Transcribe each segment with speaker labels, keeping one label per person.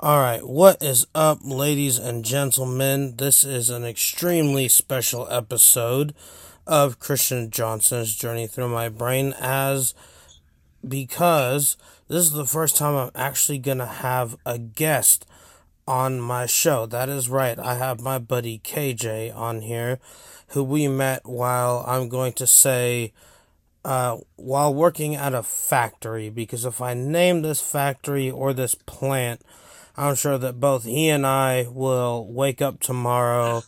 Speaker 1: All right, what is up, ladies and gentlemen? This is an extremely special episode of Christian Johnson's Journey Through My Brain, as because this is the first time I'm actually gonna have a guest on my show. That is right, I have my buddy KJ on here, who we met while I'm going to say. Uh, while working at a factory, because if I name this factory or this plant, I'm sure that both he and I will wake up tomorrow.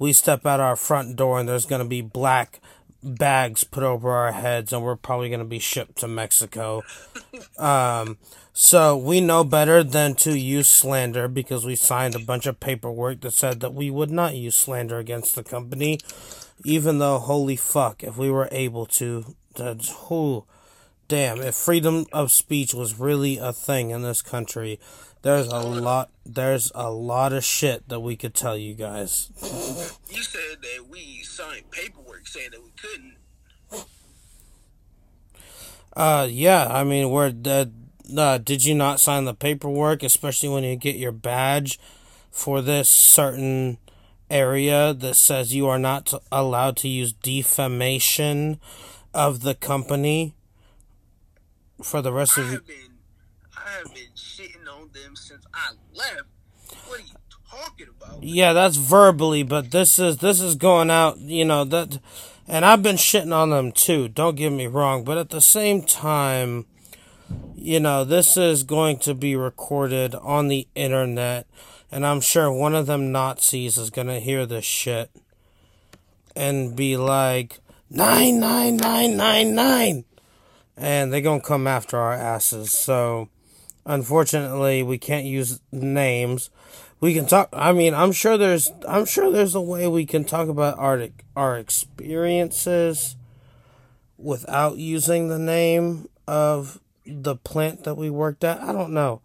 Speaker 1: We step out our front door and there's going to be black bags put over our heads and we're probably going to be shipped to Mexico. Um, so we know better than to use slander because we signed a bunch of paperwork that said that we would not use slander against the company, even though, holy fuck, if we were able to, that's, who, damn, if freedom of speech was really a thing in this country, there's a lot. There's a lot of shit that we could tell you guys.
Speaker 2: You said that we signed paperwork saying that we couldn't.
Speaker 1: Uh, yeah. I mean, we're uh, uh, did you not sign the paperwork, especially when you get your badge for this certain area that says you are not allowed to use defamation of the company for the rest
Speaker 2: I
Speaker 1: of you?
Speaker 2: have been, I have been shitting on them since I left. What are you talking about?
Speaker 1: Yeah, that's verbally, but this is this is going out, you know, that and I've been shitting on them too, don't get me wrong, but at the same time, you know, this is going to be recorded on the internet and I'm sure one of them Nazis is going to hear this shit and be like 99999 and they're going to come after our asses. So, unfortunately, we can't use names. We can talk. I mean, I'm sure there's. I'm sure there's a way we can talk about our our experiences without using the name of the plant that we worked at. I don't know.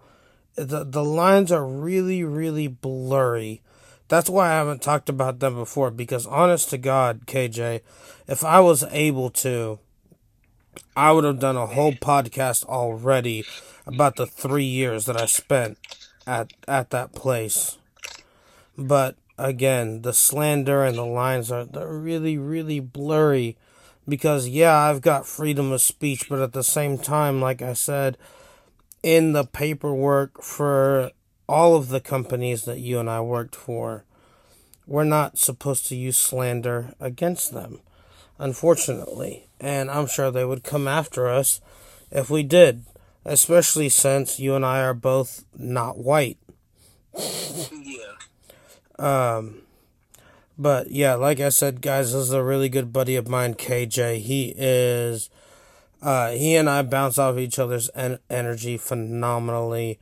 Speaker 1: The the lines are really really blurry. That's why I haven't talked about them before because honest to God, KJ, if I was able to I would have done a whole podcast already about the three years that I spent at at that place. But again, the slander and the lines are they're really, really blurry. Because yeah, I've got freedom of speech, but at the same time, like I said, in the paperwork for all of the companies that you and I worked for, we're not supposed to use slander against them unfortunately. And I'm sure they would come after us if we did, especially since you and I are both not white.
Speaker 2: Yeah.
Speaker 1: Um, but yeah, like I said, guys, this is a really good buddy of mine, KJ. He is, uh, he and I bounce off each other's en- energy phenomenally.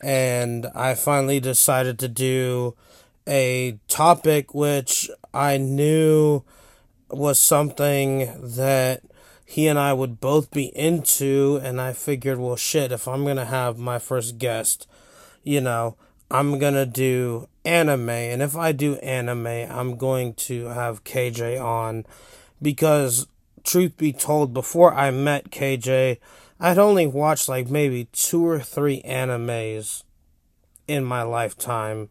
Speaker 1: And I finally decided to do a topic which I knew was something that he and I would both be into, and I figured, well, shit, if I'm gonna have my first guest, you know, I'm gonna do anime, and if I do anime, I'm going to have KJ on. Because, truth be told, before I met KJ, I'd only watched like maybe two or three animes in my lifetime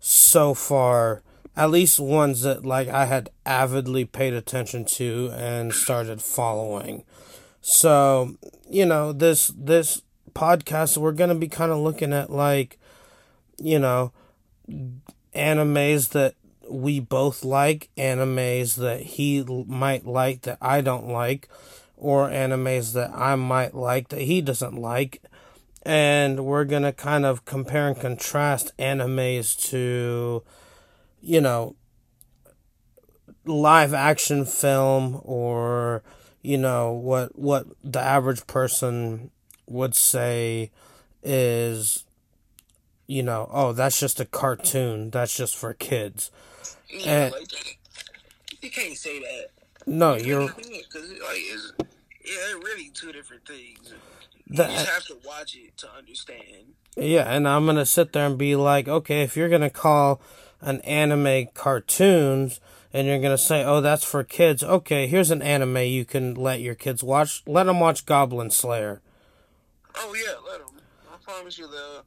Speaker 1: so far at least ones that like I had avidly paid attention to and started following. So, you know, this this podcast we're going to be kind of looking at like you know animes that we both like, animes that he might like that I don't like, or animes that I might like that he doesn't like. And we're going to kind of compare and contrast animes to you know, live action film or you know what what the average person would say is you know oh that's just a cartoon that's just for kids
Speaker 2: Yeah,
Speaker 1: and
Speaker 2: like, you can't say that.
Speaker 1: no you're
Speaker 2: Because, like, it's, yeah, they're really two different things. You
Speaker 1: that
Speaker 2: just have to watch it to understand.
Speaker 1: yeah and i'm gonna sit there and be like okay if you're gonna call an anime cartoons and you're going to say, oh, that's for kids. Okay, here's an anime you can let your kids watch. Let them watch Goblin Slayer.
Speaker 2: Oh, yeah, let them. I promise you they'll,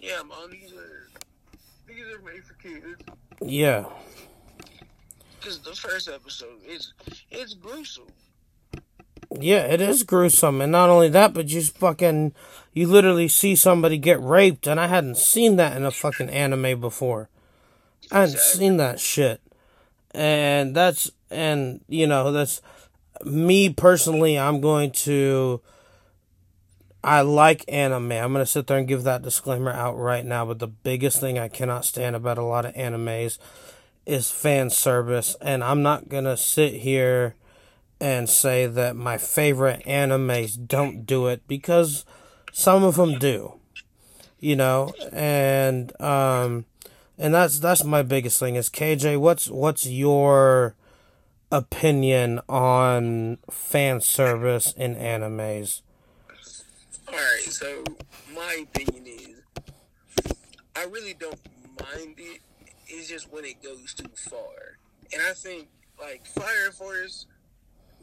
Speaker 2: Yeah, man, these are these are made for kids.
Speaker 1: Yeah.
Speaker 2: Because the first episode is it's gruesome.
Speaker 1: Yeah, it is gruesome, and not only that, but you fucking you literally see somebody get raped, and I hadn't seen that in a fucking anime before. I hadn't seen that shit, and that's and you know that's me personally. I'm going to. I like anime. I'm gonna sit there and give that disclaimer out right now. But the biggest thing I cannot stand about a lot of animes is fan service, and I'm not gonna sit here and say that my favorite animes don't do it because some of them do you know and um and that's that's my biggest thing is KJ what's what's your opinion on fan service in animes
Speaker 2: Alright, so my opinion is I really don't mind it. It's just when it goes too far. And I think like Fire Force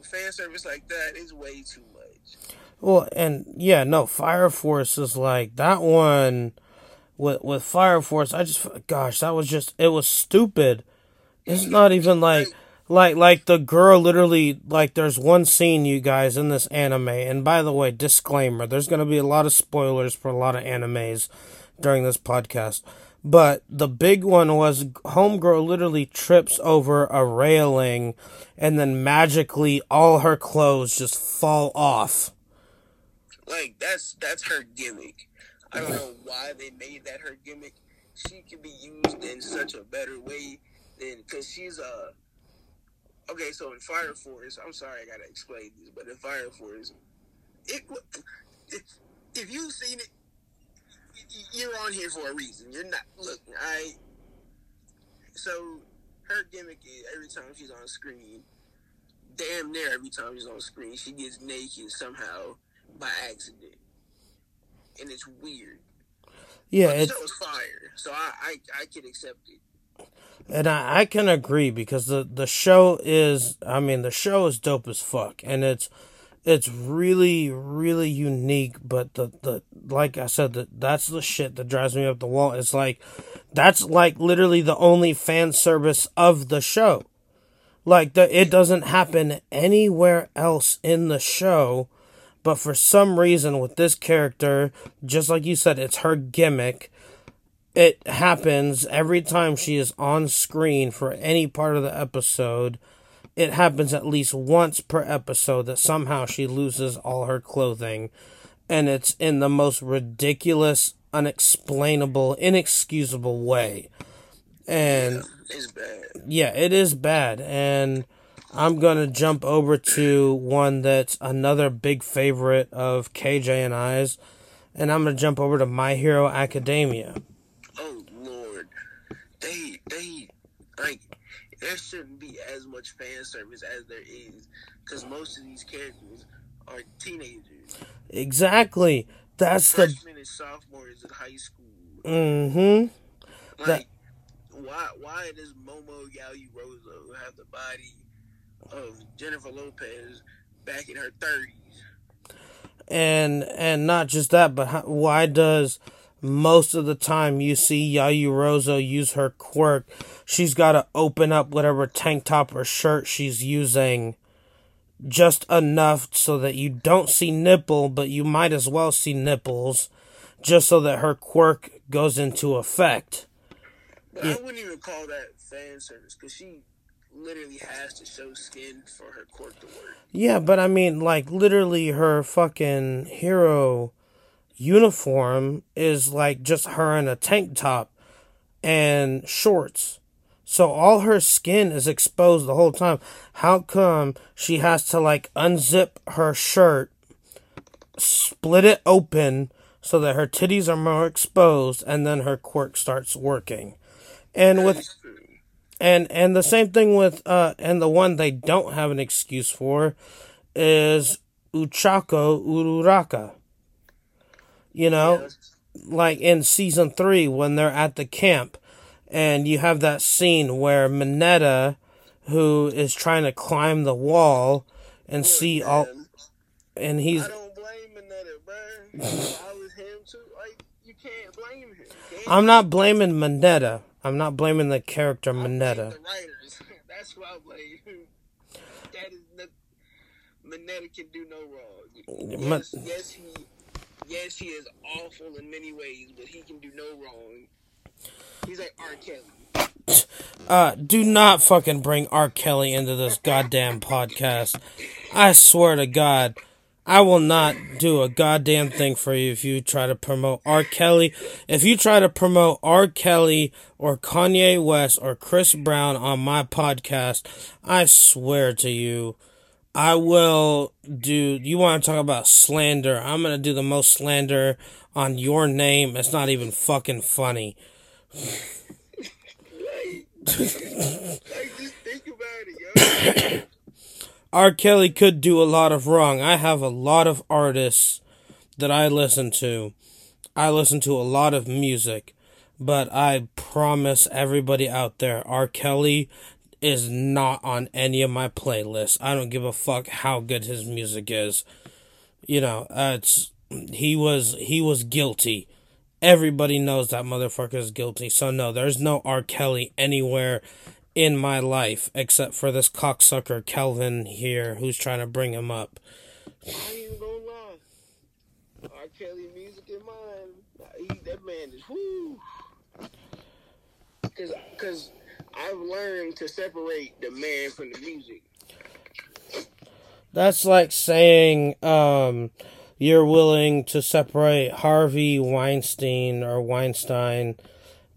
Speaker 2: fan service like that is way too much.
Speaker 1: well and yeah no Fire Force is like that one with with Fire Force I just gosh that was just it was stupid it's not even like like like the girl literally like there's one scene you guys in this anime and by the way disclaimer there's going to be a lot of spoilers for a lot of animes during this podcast but the big one was homegirl literally trips over a railing and then magically all her clothes just fall off
Speaker 2: Like that's that's her gimmick. I don't know why they made that her gimmick. She could be used in such a better way than because she's a. Okay, so in Fire Force, I'm sorry I gotta explain this, but in Fire Force, it if, if you've seen it, you're on here for a reason. You're not. Look, I. So her gimmick is every time she's on screen, damn near every time she's on screen, she gets naked somehow by accident, and it's weird.
Speaker 1: yeah
Speaker 2: But show was fire, so I I, I can accept it.
Speaker 1: And I, I can agree because the, the show is I mean the show is dope as fuck and it's it's really really unique but the, the like I said that that's the shit that drives me up the wall. It's like that's like literally the only fan service of the show. Like the it doesn't happen anywhere else in the show but for some reason with this character just like you said it's her gimmick it happens every time she is on screen for any part of the episode. It happens at least once per episode that somehow she loses all her clothing. And it's in the most ridiculous, unexplainable, inexcusable way. And
Speaker 2: It's bad.
Speaker 1: yeah, it is bad. And I'm going to jump over to one that's another big favorite of KJ and I's. And I'm going to jump over to My Hero Academia.
Speaker 2: Oh Lord, they they like there shouldn't be as much fan service as there is, because most of these characters are teenagers,
Speaker 1: Exactly. That's the.
Speaker 2: freshmen and sophomores in high school.
Speaker 1: Mm-hmm.
Speaker 2: Like,
Speaker 1: That-
Speaker 2: why why does Momo Yaoyorozu have the body of Jennifer Lopez back in her thirties?
Speaker 1: And and not just that, but how, why does most of the time you see Yaoyorozu use her quirk, she's got to open up whatever tank top or shirt she's using just enough so that you don't see nipple, but you might as well see nipples, just so that her quirk goes into effect.
Speaker 2: But
Speaker 1: Yeah.
Speaker 2: I wouldn't even call that fan service because she literally has to show skin for her quirk to work.
Speaker 1: Yeah, but I mean, like, literally, her fucking hero uniform is like just her in a tank top and shorts. So all her skin is exposed the whole time. How come she has to like unzip her shirt, split it open so that her titties are more exposed, and then her quirk starts working? And with. And and the same thing with uh and the one they don't have an excuse for is Ochaco Uraraka. You know, like in season three when they're at the camp and you have that scene where Mineta who is trying to climb the wall and see all and he's
Speaker 2: I don't blame Mineta, bro. I was him too. Like you can't blame him.
Speaker 1: I'm not blaming Mineta. I'm not blaming the character Mineta.
Speaker 2: The writers. That's who I blame. That is. Mineta can do no wrong.
Speaker 1: Ma-
Speaker 2: Yes, yes, he, yes, he is awful in many ways, but he can do no wrong. He's like R. Kelly.
Speaker 1: Uh, do not fucking bring R. Kelly into this goddamn podcast. I swear to God, I will not do a goddamn thing for you if you try to promote R. Kelly. If you try to promote R. Kelly or Kanye West or Chris Brown on my podcast, I swear to you, I will do. You want to talk about slander? I'm gonna do the most slander on your name. It's not even fucking funny.
Speaker 2: Like just think about it, yo.
Speaker 1: R. Kelly could do a lot of wrong. I have a lot of artists that I listen to. I listen to a lot of music, but I promise everybody out there, R. Kelly is not on any of my playlists. I don't give a fuck how good his music is. You know, uh, it's he was he was guilty. Everybody knows that motherfucker is guilty. So no, there's no R. Kelly anywhere in my life except for this cocksucker Kelvin here who's trying to bring him up.
Speaker 2: I ain't even gonna lie. R. Kelly music in mine. He, that man is whoo. Cause, cause I've learned to separate the man from the music.
Speaker 1: That's like saying um you're willing to separate Harvey Weinstein or Weinstein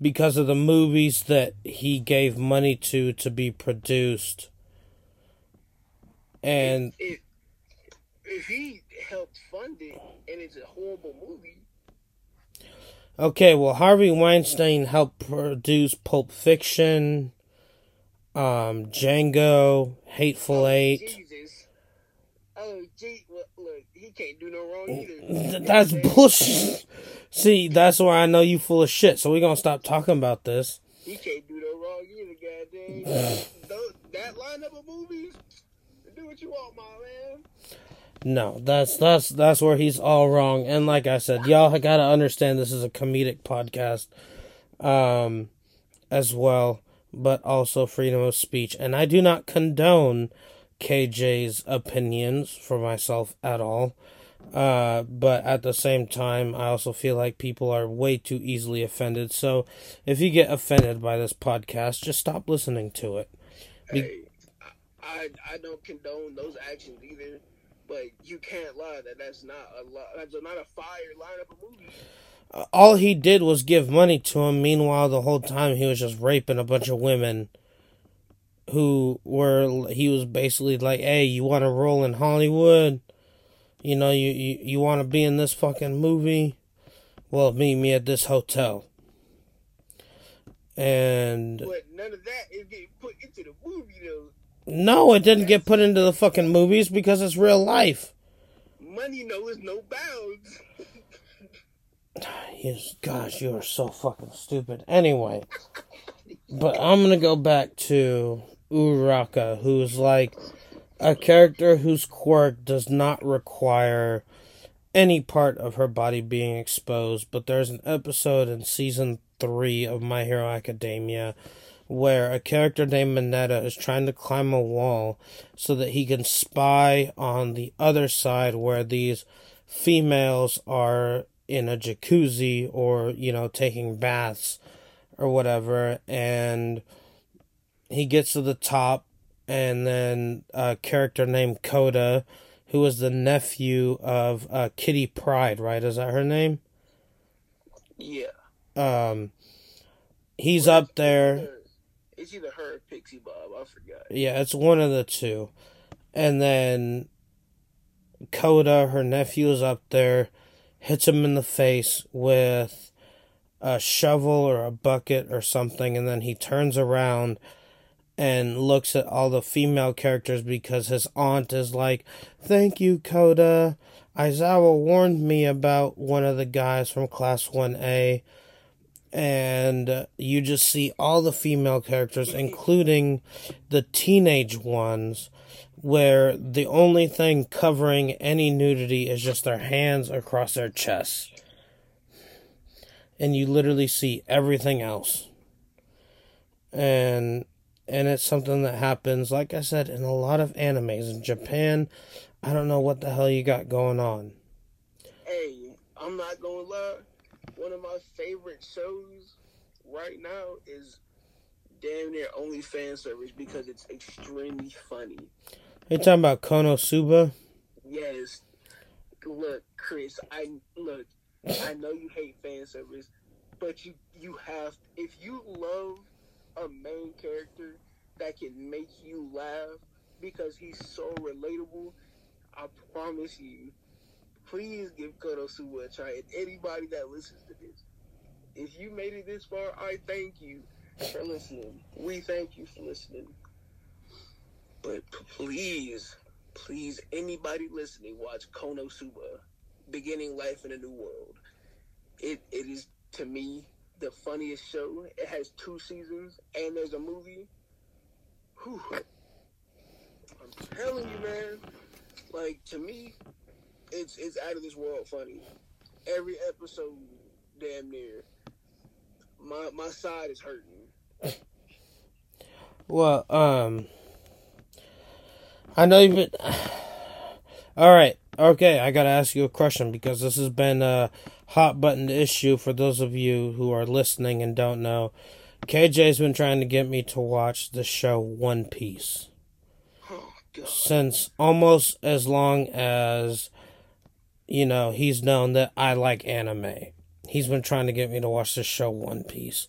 Speaker 1: because of the movies that he gave money to to be produced. And
Speaker 2: If if he helped fund it and it's a horrible movie,
Speaker 1: okay, well Harvey Weinstein helped produce Pulp Fiction, um Django, Hateful
Speaker 2: oh,
Speaker 1: Eight.
Speaker 2: Jesus. Oh, gee, look, look, he can't do no wrong either.
Speaker 1: Th- That's bullshit. See, that's why I know you full of shit. So we're gonna stop talking about this.
Speaker 2: He can't do no wrong either, goddamn. That lineup of movies, do what you want, my man.
Speaker 1: No, that's that's that's where he's all wrong. And like I said, y'all gotta understand this is a comedic podcast, um, as well, but also freedom of speech. And I do not condone KJ's opinions for myself at all. Uh, but at the same time, I also feel like people are way too easily offended. So if you get offended by this podcast, just stop listening to it. Be-
Speaker 2: Hey, I, I don't condone those actions either, but you can't lie that that's not a lot. That's not a fire lineup of movies.
Speaker 1: all he did was give money to him. Meanwhile, the whole time he was just raping a bunch of women who were, he was basically like, hey, you want to roll in Hollywood? You know, you, you, you want to be in this fucking movie? Well, meet me at this hotel. And
Speaker 2: But none of that is getting put into the movie though.
Speaker 1: no, it didn't get put into the fucking movies because it's real life.
Speaker 2: Money knows no bounds.
Speaker 1: Yes, gosh, you are so fucking stupid. Anyway, but I'm gonna go back to Uraka, who's like a character whose quirk does not require any part of her body being exposed. But there's an episode in season three of My Hero Academia where a character named Mineta is trying to climb a wall so that he can spy on the other side where these females are in a jacuzzi or, you know, taking baths or whatever. And he gets to the top, and then a character named Kota, who is the nephew of uh, Kitty Pride, right? Is that her name?
Speaker 2: Yeah.
Speaker 1: Um, he's up there.
Speaker 2: It's either her or Pixie Bob. I forgot.
Speaker 1: Yeah, it's one of the two. And then Kota, her nephew, is up there, hits him in the face with a shovel or a bucket or something, and then he turns around and looks at all the female characters because his aunt is like, Thank you, Kota. Aizawa warned me about one of the guys from Class 1A. And you just see all the female characters, including the teenage ones, where the only thing covering any nudity is just their hands across their chests. and you literally see everything else. And and it's something that happens, like I said, in a lot of animes. In Japan, I don't know what the hell you got going on.
Speaker 2: Hey, I'm not gonna lie. One of my favorite shows right now is damn near only fan service because it's extremely funny.
Speaker 1: Are you talking about Konosuba?
Speaker 2: Yes. Look, Chris, I look, I know you hate fan service, but you you have if you love a main character that can make you laugh because he's so relatable, I promise you, please give Konosuba a try. And anybody that listens to this, if you made it this far, I thank you for listening. We thank you for listening. But please, please, anybody listening, watch Konosuba, Beginning Life in a New World. It it is to me the funniest show. It has two seasons and there's a movie. Whew. I'm telling you, man. Like to me, it's it's out of this world funny. Every episode, damn near. My my side is hurting.
Speaker 1: Well, um, I know you've been. All right, okay. I gotta ask you a question because this has been a hot button issue for those of you who are listening and don't know. KJ's been trying to get me to watch the show One Piece
Speaker 2: Oh
Speaker 1: since almost as long as you know he's known that I like anime. He's been trying to get me to watch the show One Piece.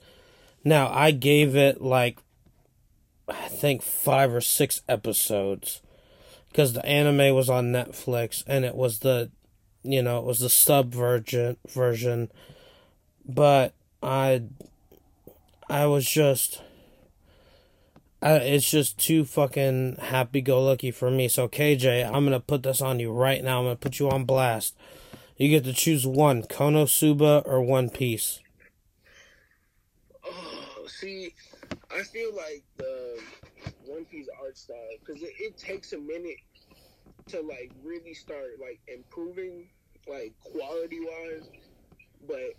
Speaker 1: Now I gave it like I think five or six episodes because the anime was on Netflix and it was the you know it was the sub version version, but I I was just I, it's just too fucking happy go lucky for me. So KJ, I'm gonna put this on you right now. I'm gonna put you on blast. You get to choose one: Konosuba or One Piece.
Speaker 2: Oh, see, I feel like the One Piece art style because it, it takes a minute to like really start like improving, like quality wise. But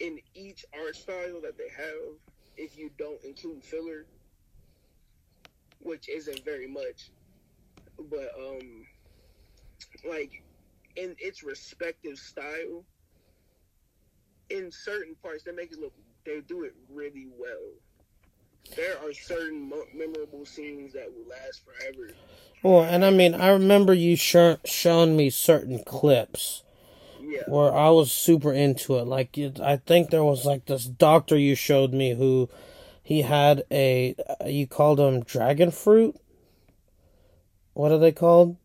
Speaker 2: in each art style that they have, if you don't include filler, which isn't very much, but um, like in its respective style, in certain parts they make it look they do it really well. There are certain mo- memorable scenes that will last forever.
Speaker 1: Well, and I mean, I remember you sh- me certain clips
Speaker 2: Yeah,
Speaker 1: where I was super into it. Like, it, I think there was like this doctor you showed me who he had a you called him dragon fruit. What are they called?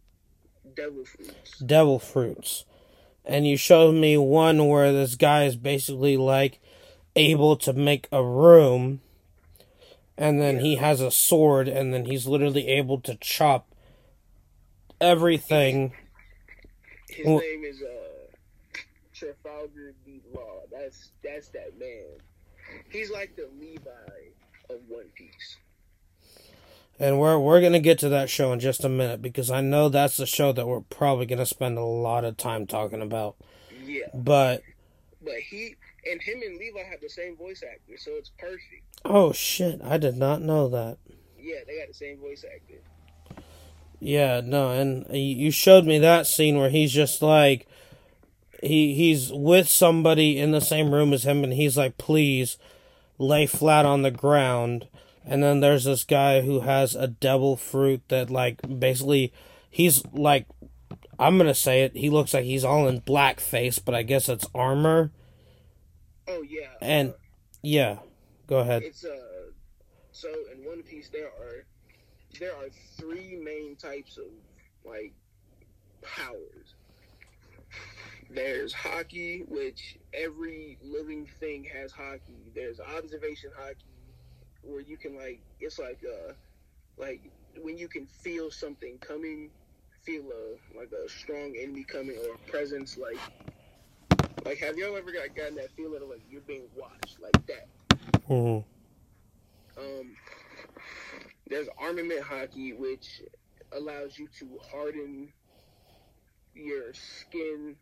Speaker 2: devil fruits.
Speaker 1: devil fruits. And you showed me one where this guy is basically like able to make a room and then he has a sword and then he's literally able to chop everything.
Speaker 2: His
Speaker 1: Well-
Speaker 2: name is uh Trafalgar D. Law. That's that's that man. He's like the Levi of One Piece.
Speaker 1: And we're we're gonna get to that show in just a minute because I know that's the show that we're probably gonna spend a lot of time talking about.
Speaker 2: Yeah,
Speaker 1: But
Speaker 2: but he and him and Levi have the same voice actor, so it's perfect.
Speaker 1: oh shit, I did not know that.
Speaker 2: Yeah, they got the same voice actor.
Speaker 1: Yeah, no, and you showed me that scene where he's just like he he's with somebody in the same room as him and he's like please lay flat on the ground. And then there's this guy who has a devil fruit that like basically he's like I'm to say it he looks like he's all in blackface but I guess it's armor.
Speaker 2: Oh yeah,
Speaker 1: and
Speaker 2: uh,
Speaker 1: yeah go ahead.
Speaker 2: it's uh so in One Piece there are there are three main types of like powers. There's Haki, which every living thing has Haki. There's observation Haki, where you can like it's like uh like when you can feel something coming, feel a like a strong enemy coming or a presence like like have y'all ever got gotten that feeling of like you're being watched like that?
Speaker 1: mhm
Speaker 2: Um, there's armament Haki, which allows you to harden your skin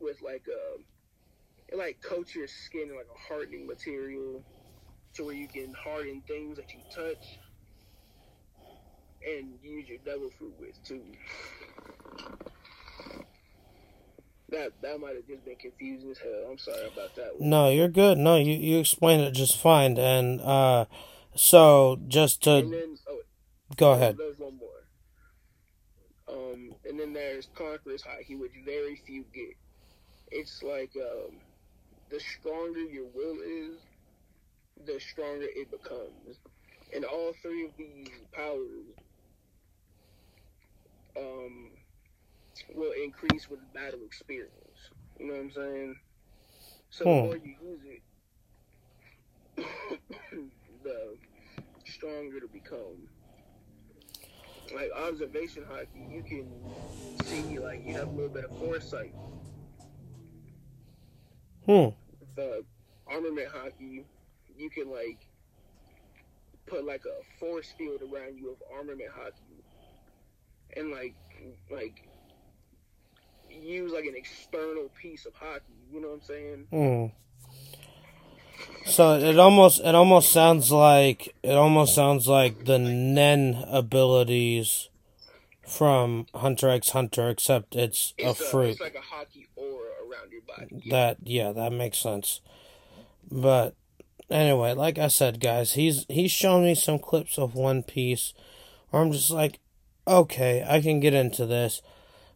Speaker 2: with like a it like coats your skin in like a hardening material to where you can harden things that you touch and use your devil fruit with too. That that might have just been confusing as hell. I'm sorry about that. One.
Speaker 1: No, you're good. No, you you explained it just fine. And uh, so just to
Speaker 2: And then oh,
Speaker 1: go ahead.
Speaker 2: There's one more. Um, and then there's Conqueror's Haki, which very few get. It's like um, the stronger your will is, the stronger it becomes. And all three of these powers um, will increase with battle experience. You know what I'm saying? So the
Speaker 1: Hmm.
Speaker 2: more you use it, the stronger to become like observation Haki, you can see like you have a little bit of foresight.
Speaker 1: Hmm.
Speaker 2: The armament Haki, you can like put like a force field around you of armament Haki, and like like use like an external piece of Haki. You know what I'm saying?
Speaker 1: Hmm. So it almost it almost sounds like it almost sounds like the Nen abilities from Hunter x Hunter, except it's a
Speaker 2: It's
Speaker 1: fruit.
Speaker 2: it's like a Haki around your body.
Speaker 1: That yeah, that makes sense. But anyway, like I said, guys, he's he's shown me some clips of One Piece where I'm just like, okay, I can get into this.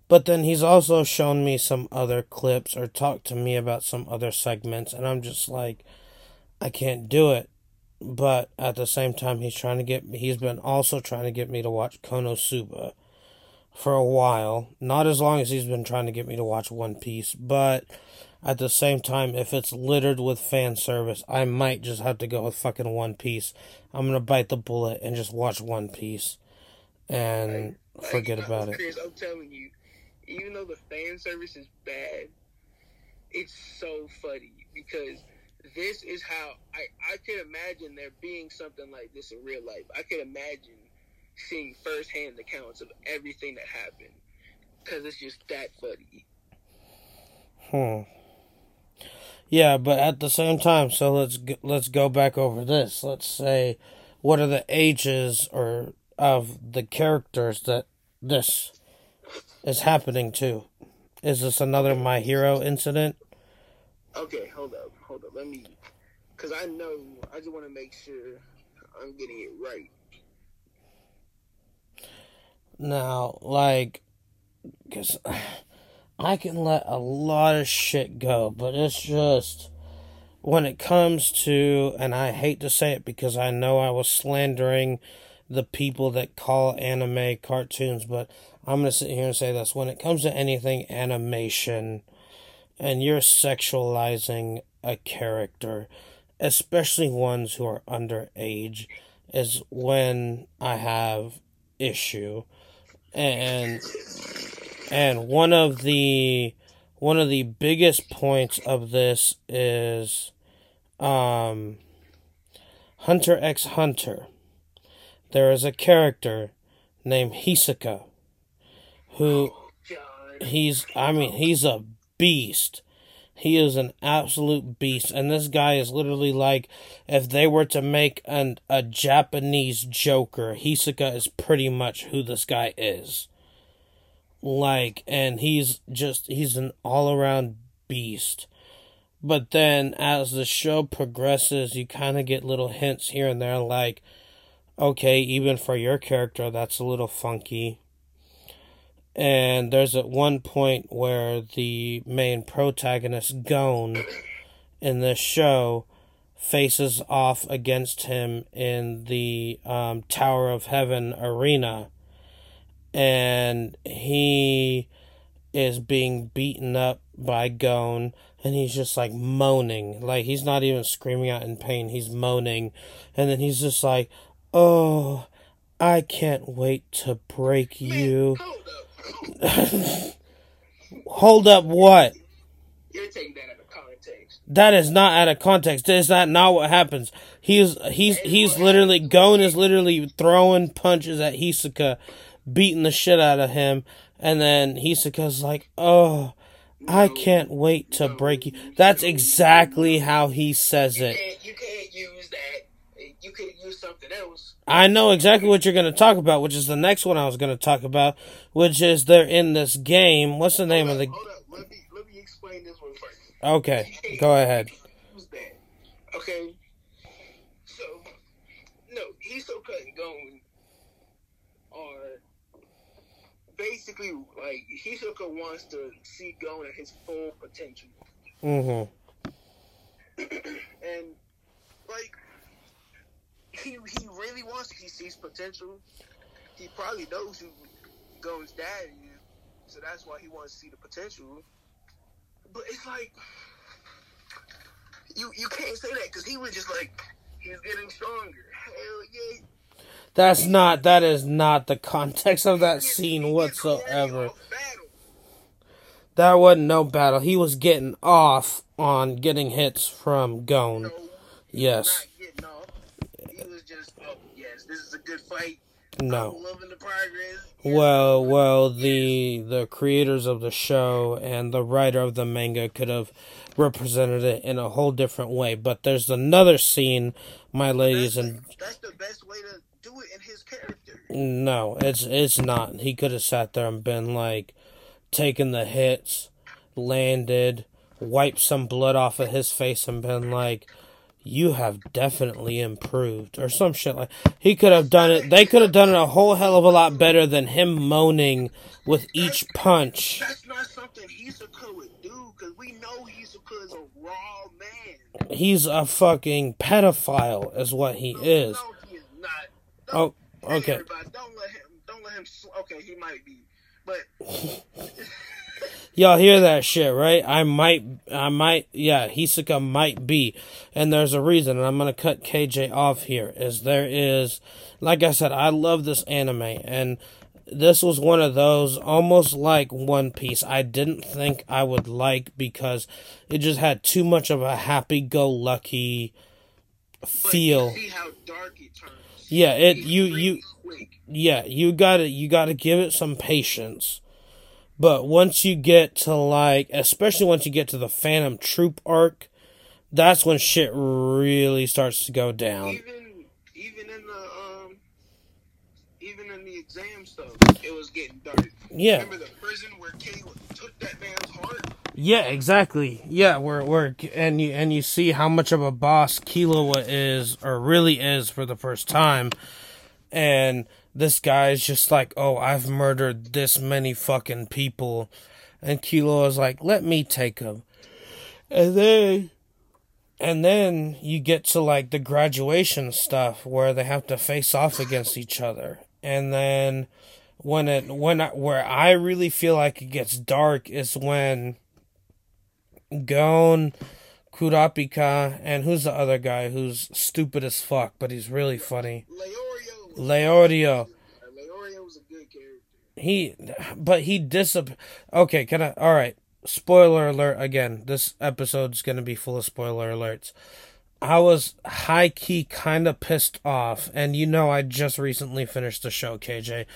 Speaker 1: But then he's also shown me some other clips or talked to me about some other segments, and I'm just like, I can't do it. But at the same time, he's trying to get he's been also trying to get me to watch Konosuba for a while. Not as long as he's been trying to get me to watch One Piece, but at the same time, if it's littered with fan service, I might just have to go with fucking One Piece. I'm gonna bite the bullet and just watch One Piece and
Speaker 2: Like,
Speaker 1: forget about it.
Speaker 2: Chris, I'm telling you, even though the fan service is bad, it's so funny because this is how I I could imagine there being something like this in real life. I could imagine seeing firsthand accounts of everything that happened because it's just that funny.
Speaker 1: Hmm. Yeah, but at the same time, so let's let's go back over this. Let's say, what are the ages or of the characters that this is happening to? Is this another My Hero incident?
Speaker 2: Okay, hold up, hold up. Let me, because I know I just want to make sure I'm getting it right.
Speaker 1: Now, like, cause I can let a lot of shit go, but it's just when it comes to, and I hate to say it because I know I was slandering the people that call anime cartoons, but I'm gonna sit here and say this: when it comes to anything animation, and you're sexualizing a character, especially ones who are underage, is when I have issue and and one of the one of the biggest points of this is um Hunter x Hunter. There is a character named Hisoka who he's I mean he's a beast. He is an absolute beast and this guy is literally like if they were to make an a Japanese Joker, Hisoka is pretty much who this guy is. Like and he's just he's an all-around beast. But then as the show progresses, you kind of get little hints here and there like okay, even for your character that's a little funky and there's at one point where the main protagonist Gon in this show faces off against him in the um, Tower of Heaven arena, and he is being beaten up by Gon, and he's just like moaning, like he's not even screaming out in pain, he's moaning, and then he's just like, "Oh, I can't wait to break you."
Speaker 2: hold up.
Speaker 1: What?
Speaker 2: You're taking that out of context.
Speaker 1: That is not out of context. Is that not what happens? He's he's he's literally Gon is literally throwing punches at Hisoka, beating the shit out of him, and then Hisoka's like, "Oh, I can't wait to break you. That's exactly how he says
Speaker 2: You
Speaker 1: it.
Speaker 2: can't, you can't use that. You could use something else.
Speaker 1: I know exactly what you're going to talk about, which is the next one I was going to talk about, which is they're in this game. What's the name
Speaker 2: hold
Speaker 1: of
Speaker 2: up,
Speaker 1: the?
Speaker 2: Hold up. Let me let me explain this one first.
Speaker 1: Okay, go ahead.
Speaker 2: Okay. So, no, Hisoka and Gon are basically like Hisoka wants to see Gon at his full potential,
Speaker 1: Mhm.
Speaker 2: and like he he really wants. He sees potential. He probably knows who Gon's dad is, so that's why he wants to see the potential. But it's like you you can't say that because he was just like he's getting stronger. Hell yeah.
Speaker 1: That's not. That is not the context of that
Speaker 2: gets-
Speaker 1: scene
Speaker 2: he gets horny
Speaker 1: whatsoever. That wasn't no battle. He was getting off on getting hits from Gon.
Speaker 2: No,
Speaker 1: Yes.
Speaker 2: not getting off. He was just, oh yes, this is a good fight.
Speaker 1: No.
Speaker 2: I'm the progress.
Speaker 1: Well, well, the the creators of the show and the writer of the manga could have represented it in a whole different way. But there's another scene, my ladies
Speaker 2: that's,
Speaker 1: and
Speaker 2: that's the best way to do it in his character.
Speaker 1: no, it's it's not. He could have sat there and been like, taken the hits, landed, wiped some blood off of his face, and been like. You have definitely improved, or some shit like. He could have done it. They could have done it a whole hell of a lot better than him moaning with each punch.
Speaker 2: That's not something Hisoka would do because we know Hisoka is a raw man.
Speaker 1: He's a fucking pedophile, is what he
Speaker 2: No,
Speaker 1: is.
Speaker 2: No, he is not.
Speaker 1: Oh, okay.
Speaker 2: everybody, don't let him. Don't let him. Okay, he might be, but
Speaker 1: Y'all hear that shit, right? I might, I might, yeah, Hisoka might be. And there's a reason, and I'm gonna cut KJ off here, is there is, like I said, I love this anime, and this was one of those, almost like One Piece, I didn't think I would like because it just had too much of a happy-go-lucky
Speaker 2: but
Speaker 1: feel.
Speaker 2: You see how dark it turns.
Speaker 1: Yeah, it, you, you,
Speaker 2: quick.
Speaker 1: yeah, you gotta you gotta give it some patience. But once you get to like, especially once you get to the Phantom Troop arc, that's when shit really starts to go down.
Speaker 2: Even even in the um even in the exam stuff, it was getting dark.
Speaker 1: Yeah,
Speaker 2: Remember the prison where Killua took that man's heart?
Speaker 1: yeah, exactly. Yeah, we're we're and you and you see how much of a boss Killua is or really is for the first time, and this guy's just like, oh, I've murdered this many fucking people, and Killua is like, let me take him, and then. And then you get to like the graduation stuff where they have to face off against each other. And then when it when I, where I really feel like it gets dark is when Gon, Kurapika, and who's the other guy who's stupid as fuck, but he's really funny.
Speaker 2: Leorio.
Speaker 1: Leorio.
Speaker 2: Leorio was a good character.
Speaker 1: He, but he disap. Okay, can I? All right. Spoiler alert again. This episode's gonna be full of spoiler alerts. I was high key kind of pissed off, and you know I just recently finished the show, KJ.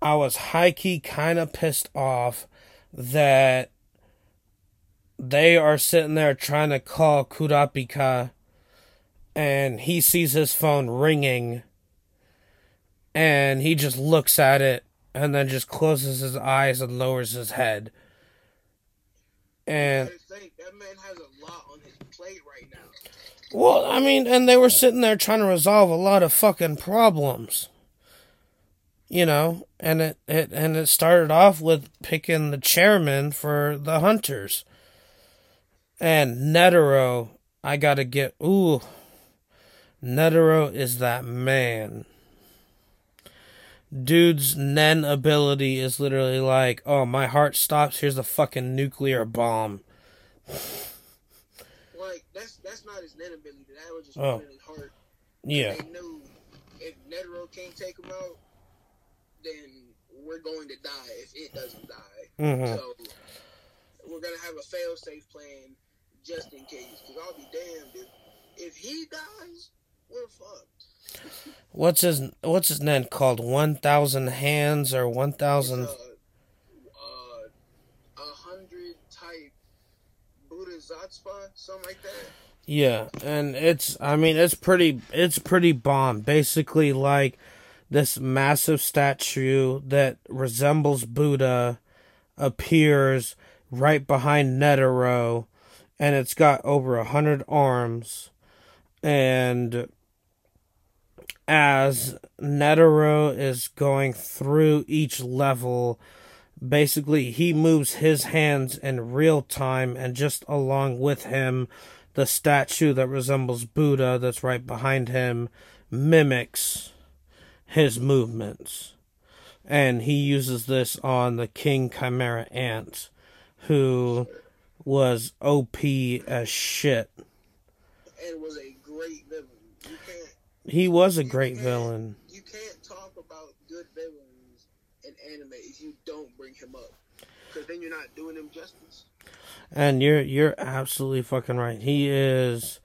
Speaker 1: I was high key kind of pissed off that they are sitting there trying to call Kurapika, and he sees his phone ringing, and he just looks at it and then just closes his eyes and lowers his head. And
Speaker 2: think that man has a lot on his plate right now.
Speaker 1: Well, I mean, and they were sitting there trying to resolve a lot of fucking problems. You know, and it, it and it started off with picking the chairman for the hunters. And Netero, I gotta get ooh. Netero is that man. Dude's Nen ability is literally like, oh, my heart stops. Here's a fucking nuclear bomb.
Speaker 2: Like that's that's not his Nen ability. That was just
Speaker 1: Oh.
Speaker 2: his heart.
Speaker 1: Yeah.
Speaker 2: They knew if Netero can't take him out, then we're going to die if it doesn't die.
Speaker 1: hmm
Speaker 2: So we're gonna have a fail-safe plan just in case. Because I'll be damned if if he dies, we're fucked.
Speaker 1: What's his What's his name called? One thousand hands or one thousand?
Speaker 2: uh, uh, a hundred spot, something like that.
Speaker 1: Yeah, and it's I mean it's pretty it's pretty bomb. Basically like this massive statue that resembles Buddha appears right behind Netero and it's got over a hundred arms and as Netero is going through each level basically he moves his hands in real time and just along with him the statue that resembles Buddha that's right behind him mimics his movements. And he uses this on the King Chimera Ant, who was OP as shit.
Speaker 2: Was a great villain.
Speaker 1: He was a great villain.
Speaker 2: You can't talk about good villains in anime if you don't bring him up, because then you're not doing him justice.
Speaker 1: And you're you're absolutely fucking right. He is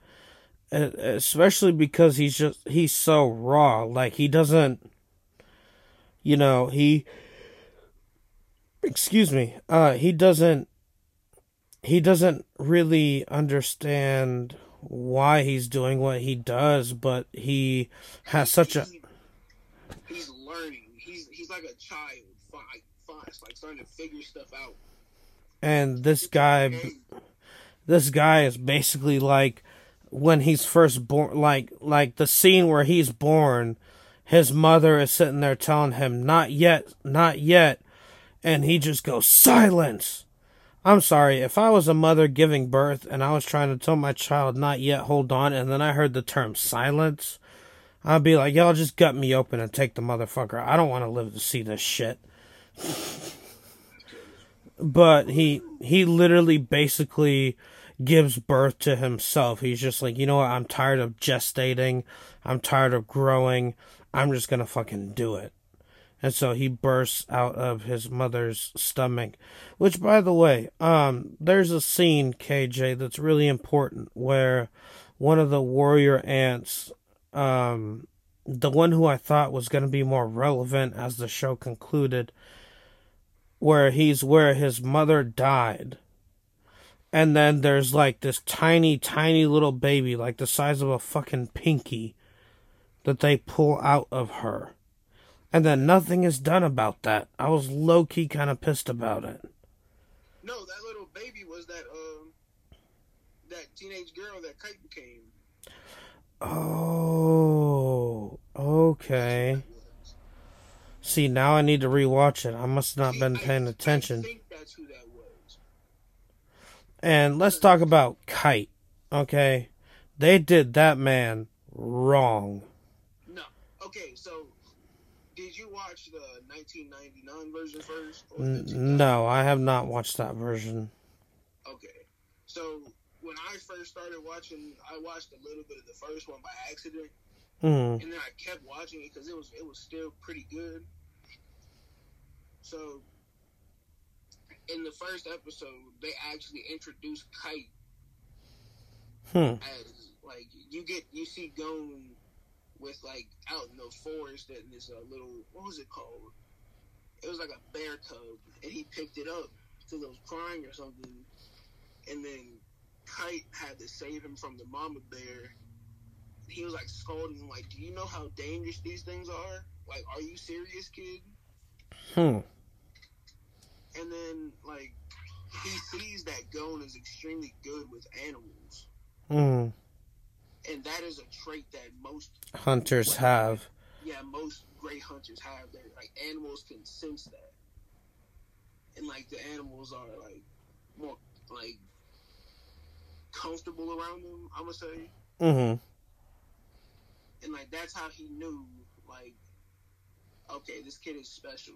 Speaker 1: especially because he's just he's so raw. Like he doesn't you know, he excuse me. Uh he doesn't he doesn't really understand why he's doing what he does, but he has such a
Speaker 2: he's learning. He's he's like a child, fast, like starting to figure stuff out.
Speaker 1: And this guy this guy is basically like when he's first born like like the scene where he's born his mother is sitting there telling him not yet not yet and he just goes silence i'm sorry if i was a mother giving birth and i was trying to tell my child not yet hold on and then i heard the term silence i'd be like y'all just gut me open and take the motherfucker i don't want to live to see this shit but he he literally basically gives birth to himself. He's just like, you know what? I'm tired of gestating. I'm tired of growing. I'm just gonna fucking do it. And so he bursts out of his mother's stomach. Which, by the way, um, there's a scene, KJ, that's really important where one of the warrior ants, um, the one who I thought was going to be more relevant as the show concluded, where he's where his mother died. And then there's like this tiny, tiny little baby, like the size of a fucking pinky, that they pull out of her. And then nothing is done about that. I was low key kind of pissed about it.
Speaker 2: No, that little baby was that um that teenage girl that Kite became.
Speaker 1: Oh, okay. See, now I need to rewatch it. I must not been paying attention. I And let's talk about Kite. Okay, they did that man wrong.
Speaker 2: No. Okay, so watch the 1999 version first?
Speaker 1: No, I have not watched that version.
Speaker 2: Okay, so when I first started watching, I watched a little bit of the first one by accident, Mm. And then I kept watching it because it was it was still pretty good. So in the first episode, they actually introduced Kite
Speaker 1: hmm.
Speaker 2: as like you get you see Gon with like out in the forest and this uh, little what was it called? It was like a bear cub, and he picked it up because it was crying or something, and then Kite had to save him from the mama bear he was like scolding him, like, "Do you know how dangerous these things are? Like, are you serious, kid?"
Speaker 1: Hmm.
Speaker 2: And then like he sees that Gon is extremely good with animals.
Speaker 1: Hmm.
Speaker 2: And that is a trait that most
Speaker 1: hunters have.
Speaker 2: Yeah, most great hunters have. That like animals can sense that, and like the animals are like more like comfortable around them. I'm gonna say.
Speaker 1: Mm-hmm
Speaker 2: and like that's how he knew like okay this kid is special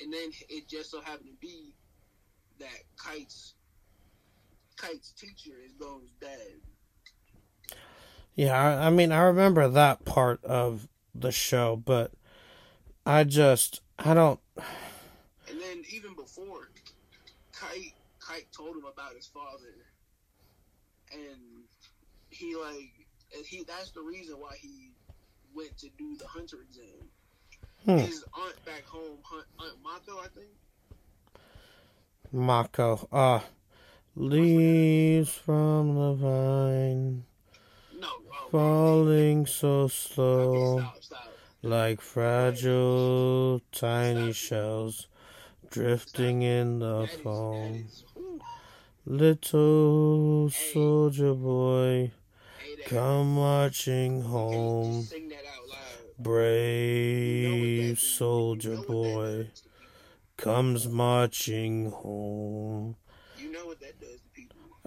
Speaker 2: and then it just so happened to be that kite's kite's teacher is Gon's dad
Speaker 1: yeah I, I mean i remember that part of the show but i just i don't
Speaker 2: and then even before kite kite told him about his father and he like and he that's the reason why he went to do the hunter exam. Hmm. His aunt back home, Aunt Mako, I think.
Speaker 1: Mako. Uh Leaves from the vine falling so slow, like fragile tiny shells drifting in the
Speaker 2: That is, that
Speaker 1: foam. Little soldier boy, come marching home.
Speaker 2: just sing that out loud.
Speaker 1: Brave soldier boy comes marching home.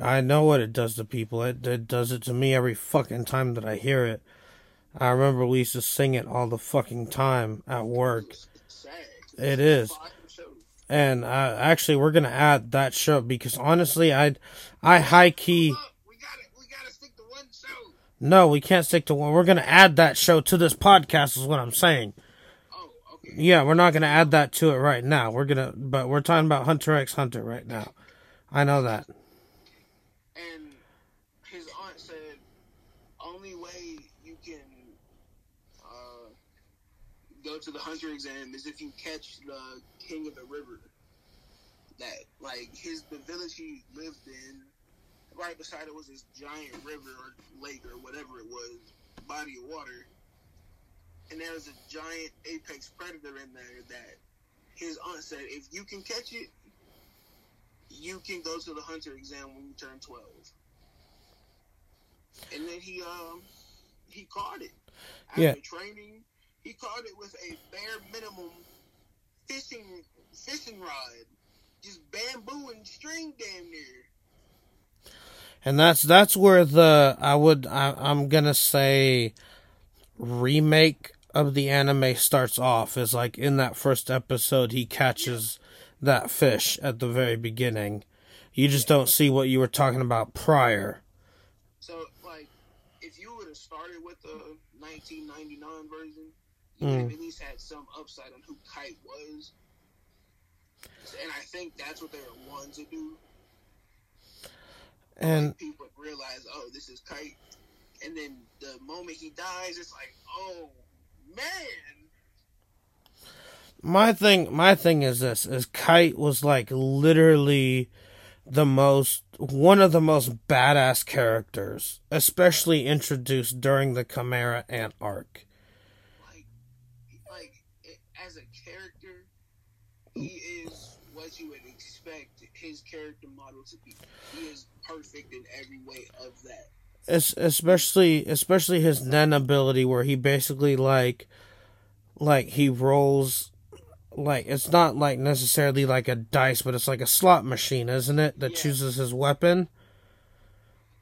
Speaker 1: I know what it does to people. It, it does it to me every fucking time that I hear it. I remember we used to sing it all the fucking time at work. It is. And uh, actually, we're gonna add that show because honestly, I, I high key.
Speaker 2: We gotta, stick to one show.
Speaker 1: No, we can't stick to one. We're gonna add that show to this podcast. Is what I'm saying.
Speaker 2: Oh, okay.
Speaker 1: Yeah, we're not gonna add that to it right now. We're gonna, but we're talking about Hunter X Hunter right now. I know that.
Speaker 2: And his aunt said, only way you can uh, go to the hunter exam is if you catch the king of the river. That like his the village he lived in, right beside it was this giant river or lake or whatever it was, body of water. And there was a giant apex predator in there that his aunt said, if you can catch it, you can go to the hunter exam when you turn 12 and then he um he caught it after
Speaker 1: Yeah.
Speaker 2: training he caught it with a bare minimum fishing fishing rod just bamboo and string damn near
Speaker 1: and that's that's where the I would I, I'm gonna say remake of the anime starts off is like in that first episode he catches that fish at the very beginning. You just don't see what you were talking about prior.
Speaker 2: so like if you would have started with the 1999 version would at least had some upside on who kite was. And i think that's what they were wanting to do.
Speaker 1: And
Speaker 2: people realize, oh, this is Kite. And then the moment he dies, it's like, oh man,
Speaker 1: my thing my thing is this is Kite was like literally the most one of the most badass characters, especially introduced during the Chimera Ant arc.
Speaker 2: like, like it, as a character, he is what you would character model to be. He is perfect in every way of that.
Speaker 1: Es- especially especially his Nen ability where he basically like like he rolls like it's not like necessarily like a dice but it's like a slot machine isn't it that
Speaker 2: Yeah.
Speaker 1: chooses his weapon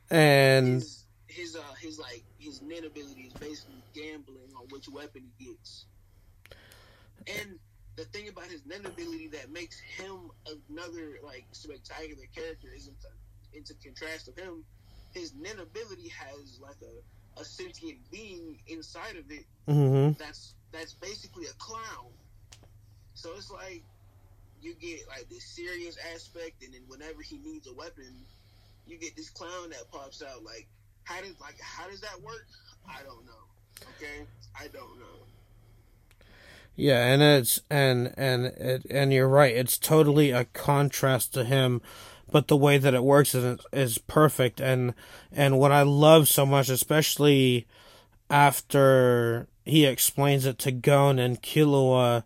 Speaker 1: and
Speaker 2: His his uh his like his Nen ability is basically gambling on which weapon he gets. And the thing about his Nen ability that makes him another like spectacular character is into into contrast of him, his Nen ability has like a, a sentient being inside of it
Speaker 1: mhm
Speaker 2: that's that's basically a clown. So it's like you get like this serious aspect, and then whenever he needs a weapon, you get this clown that pops out. Like how does like how does that work? I don't know. Okay, I don't know.
Speaker 1: Yeah, and it's and and it, and you're right. It's totally a contrast to him, but the way that it works is is perfect. And and what I love so much, especially after he explains it to Gon and Killua,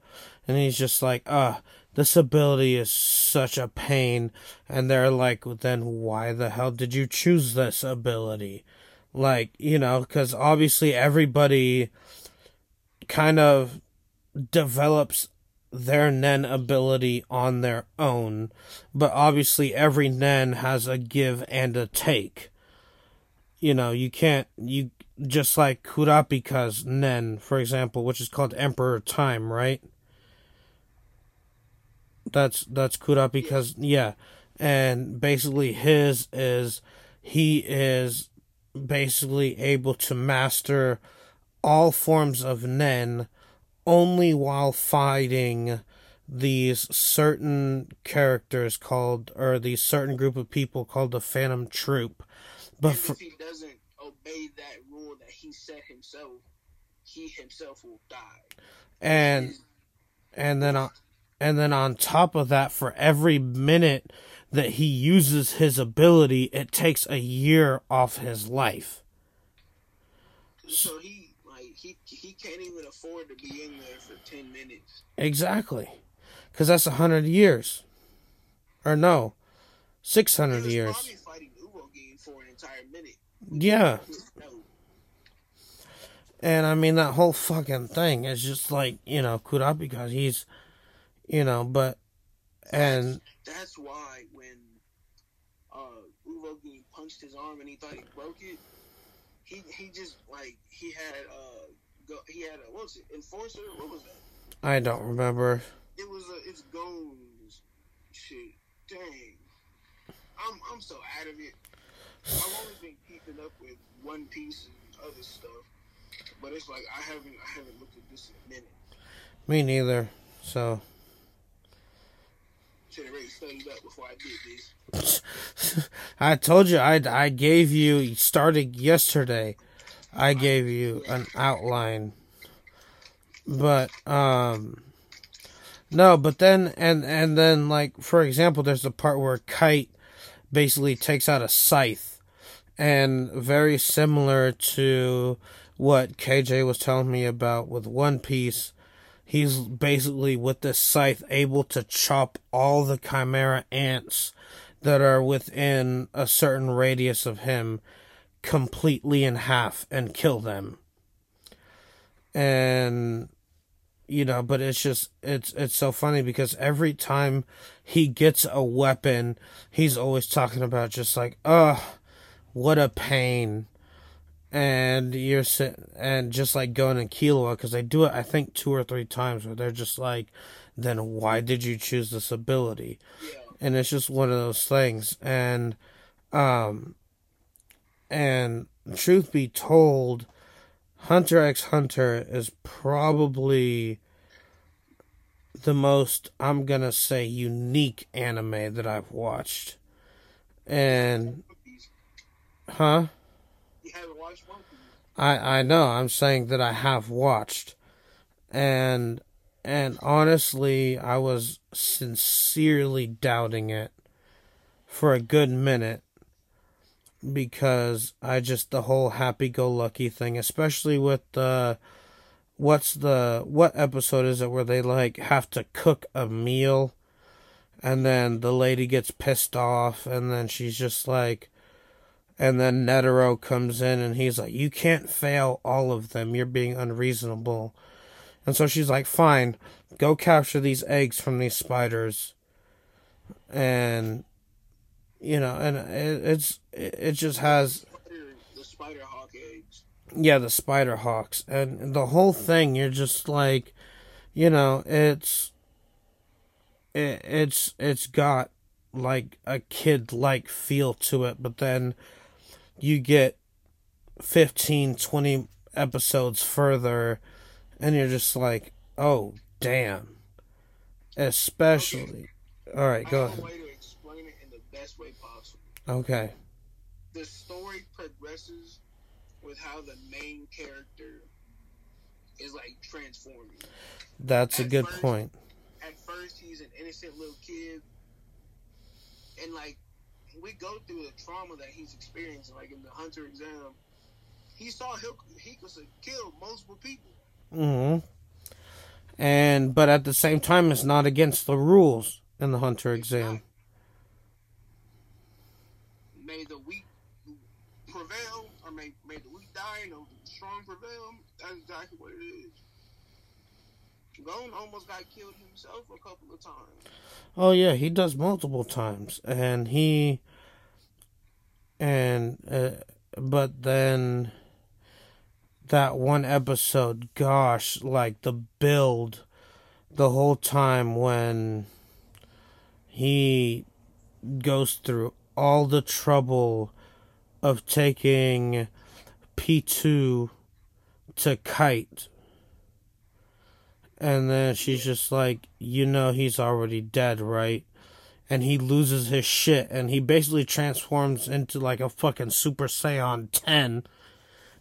Speaker 1: and he's just like, "Uh, this ability is such a pain." And they're like, "Then why the hell did you choose this ability?" Like, you know, because obviously everybody kind of develops their Nen ability on their own, but obviously every Nen has a give and a take. You know, you can't you just like Kurapika's Nen, for example, which is called Emperor Time, right? That's that's Kurapika's yeah. And basically his is he is basically able to master all forms of Nen only while fighting these certain characters called or these certain group of people called the Phantom Troop. But for,
Speaker 2: if he doesn't obey that rule that he set himself, he himself will die.
Speaker 1: and and then on and then on top of that, for every minute that he uses his ability, it takes a year off his life.
Speaker 2: So he he can't even afford to be in there for ten minutes.
Speaker 1: Exactly, because that's a hundred years, or no, six hundred years.
Speaker 2: probably fighting Uvogin for an entire minute.
Speaker 1: Yeah, and I mean that whole fucking thing is just like you know Kurapika because he's, you know, but and
Speaker 2: that's why when uh Uvogin punched his arm and he thought he broke it, he he just like he had uh go, he had a what was it enforcer what was that?
Speaker 1: I don't remember.
Speaker 2: It was a it's goons shit. Dang, I'm I'm so out of it. I've only been keeping up with One Piece and other stuff, but it's like I haven't I haven't looked at this in a minute.
Speaker 1: Me neither. So
Speaker 2: Should have already studied up before I did this.
Speaker 1: I told you I I gave you starting yesterday. I gave you an outline. But um no, but then and and then like for example there's the part where Kite basically takes out a scythe and very similar to what KJ was telling me about with One Piece he's basically with this scythe able to chop all the chimera ants that are within a certain radius of him completely in half and kill them. And you know, but it's just it's it's so funny because every time he gets a weapon, he's always talking about just like, "Oh, what a pain." And you're sitting and just like going in Killua because they do it I think two or three times where they're just like, "Then why did you choose this ability?"
Speaker 2: Yeah,
Speaker 1: and it's just one of those things and um and truth be told hunter x hunter is probably the most i'm gonna say unique anime that i've watched and huh
Speaker 2: You haven't watched One Piece.
Speaker 1: I I know. I'm saying that I have watched, and and honestly, I was sincerely doubting it for a good minute because I just the whole happy-go-lucky thing, especially with the what's the what episode is it where they like have to cook a meal and then the lady gets pissed off and then she's just like and then Netero comes in and he's like, You can't fail all of them. You're being unreasonable. And so she's like, Fine, go capture these eggs from these spiders. And, you know, and it, it's, it, just has,
Speaker 2: the spider hawk eggs.
Speaker 1: yeah, the spider hawks. And the whole thing, you're just like, you know, it's, it, it's, it's got like a kid like feel to it, but then you get 15, 20 episodes further, and you're just like, oh, damn. Especially. All right, go ahead.
Speaker 2: way to explain it in the best way possible.
Speaker 1: Okay.
Speaker 2: The story progresses with how the main character is like transforming.
Speaker 1: That's a good
Speaker 2: first-
Speaker 1: point.
Speaker 2: At first, he's an innocent little kid, and like we go through the trauma that he's experiencing. Like in the Hunter exam, he saw Hik- Hikusa kill multiple people.
Speaker 1: Mm hmm And, but at the same time, it's not against the rules in the Hunter exam.
Speaker 2: May the weak prevail, or may may the weak die and the strong prevail. That's exactly what it is. Gon almost got killed himself a couple of times.
Speaker 1: Oh yeah, he does multiple times, and he, and uh, but then that one episode, gosh, like the build, the whole time when he goes through all the trouble of taking Pitou to kite. And then she's just like, you know, he's already dead, right? And he loses his shit and he basically transforms into like a fucking Super Saiyan 10.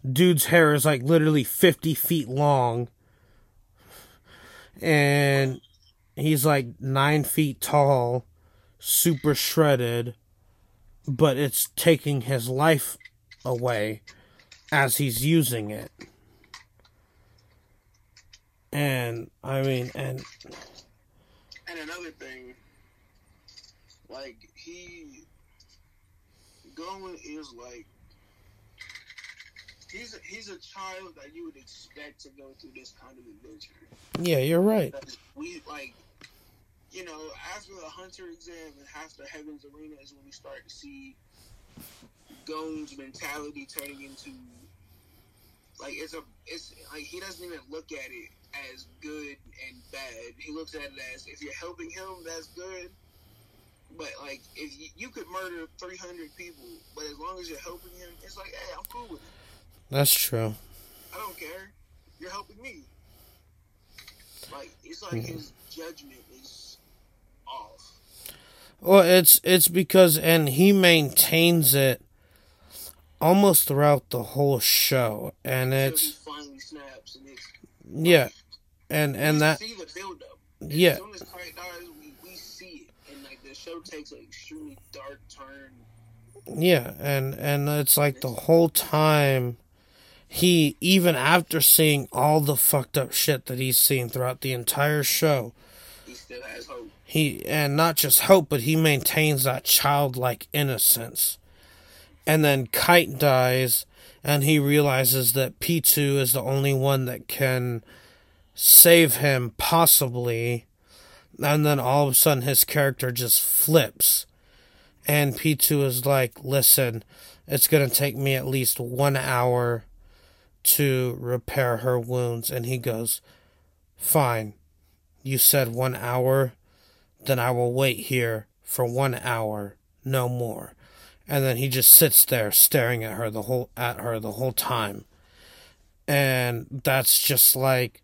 Speaker 1: Dude's hair is like literally 50 feet long. And he's like nine feet tall, super shredded, but it's taking his life away as he's using it. And I mean, and
Speaker 2: And another thing, like he going is like he's a, he's a child that you would expect to go through this kind of adventure.
Speaker 1: yeah, you're right.
Speaker 2: We like, you know, after the hunter exam and after Heaven's Arena is when we start to see Gon's mentality turning into like it's a it's like he doesn't even look at it as good and bad. He looks at it as if you're helping him, that's good. But like if you, you could murder 300 people, but as long as you're helping him, it's like, hey, I'm cool with it.
Speaker 1: That's true.
Speaker 2: I don't care. You're helping me. Like it's like his judgment.
Speaker 1: Well, it's it's because and he maintains it almost throughout the whole show, and it's
Speaker 2: finally snaps and it's
Speaker 1: yeah, and and that
Speaker 2: see the build up.
Speaker 1: yeah,
Speaker 2: As soon as Kite dies, we, we and like show takes an extremely dark turn.
Speaker 1: yeah, and and it's like the whole time he even after seeing all the fucked up shit that he's seen throughout the entire show,
Speaker 2: still has hope.
Speaker 1: he and not just hope, but he maintains that childlike innocence. And then Kite dies, and he realizes that Pitou is the only one that can save him, possibly. And then all of a sudden, his character just flips. And Pitou is like, listen, it's going to take me at least one hour to repair her wounds. And he goes, fine. You said one hour? Then I will wait here for one hour, no more. And then he just sits there staring at her the whole at her the whole time. And that's just like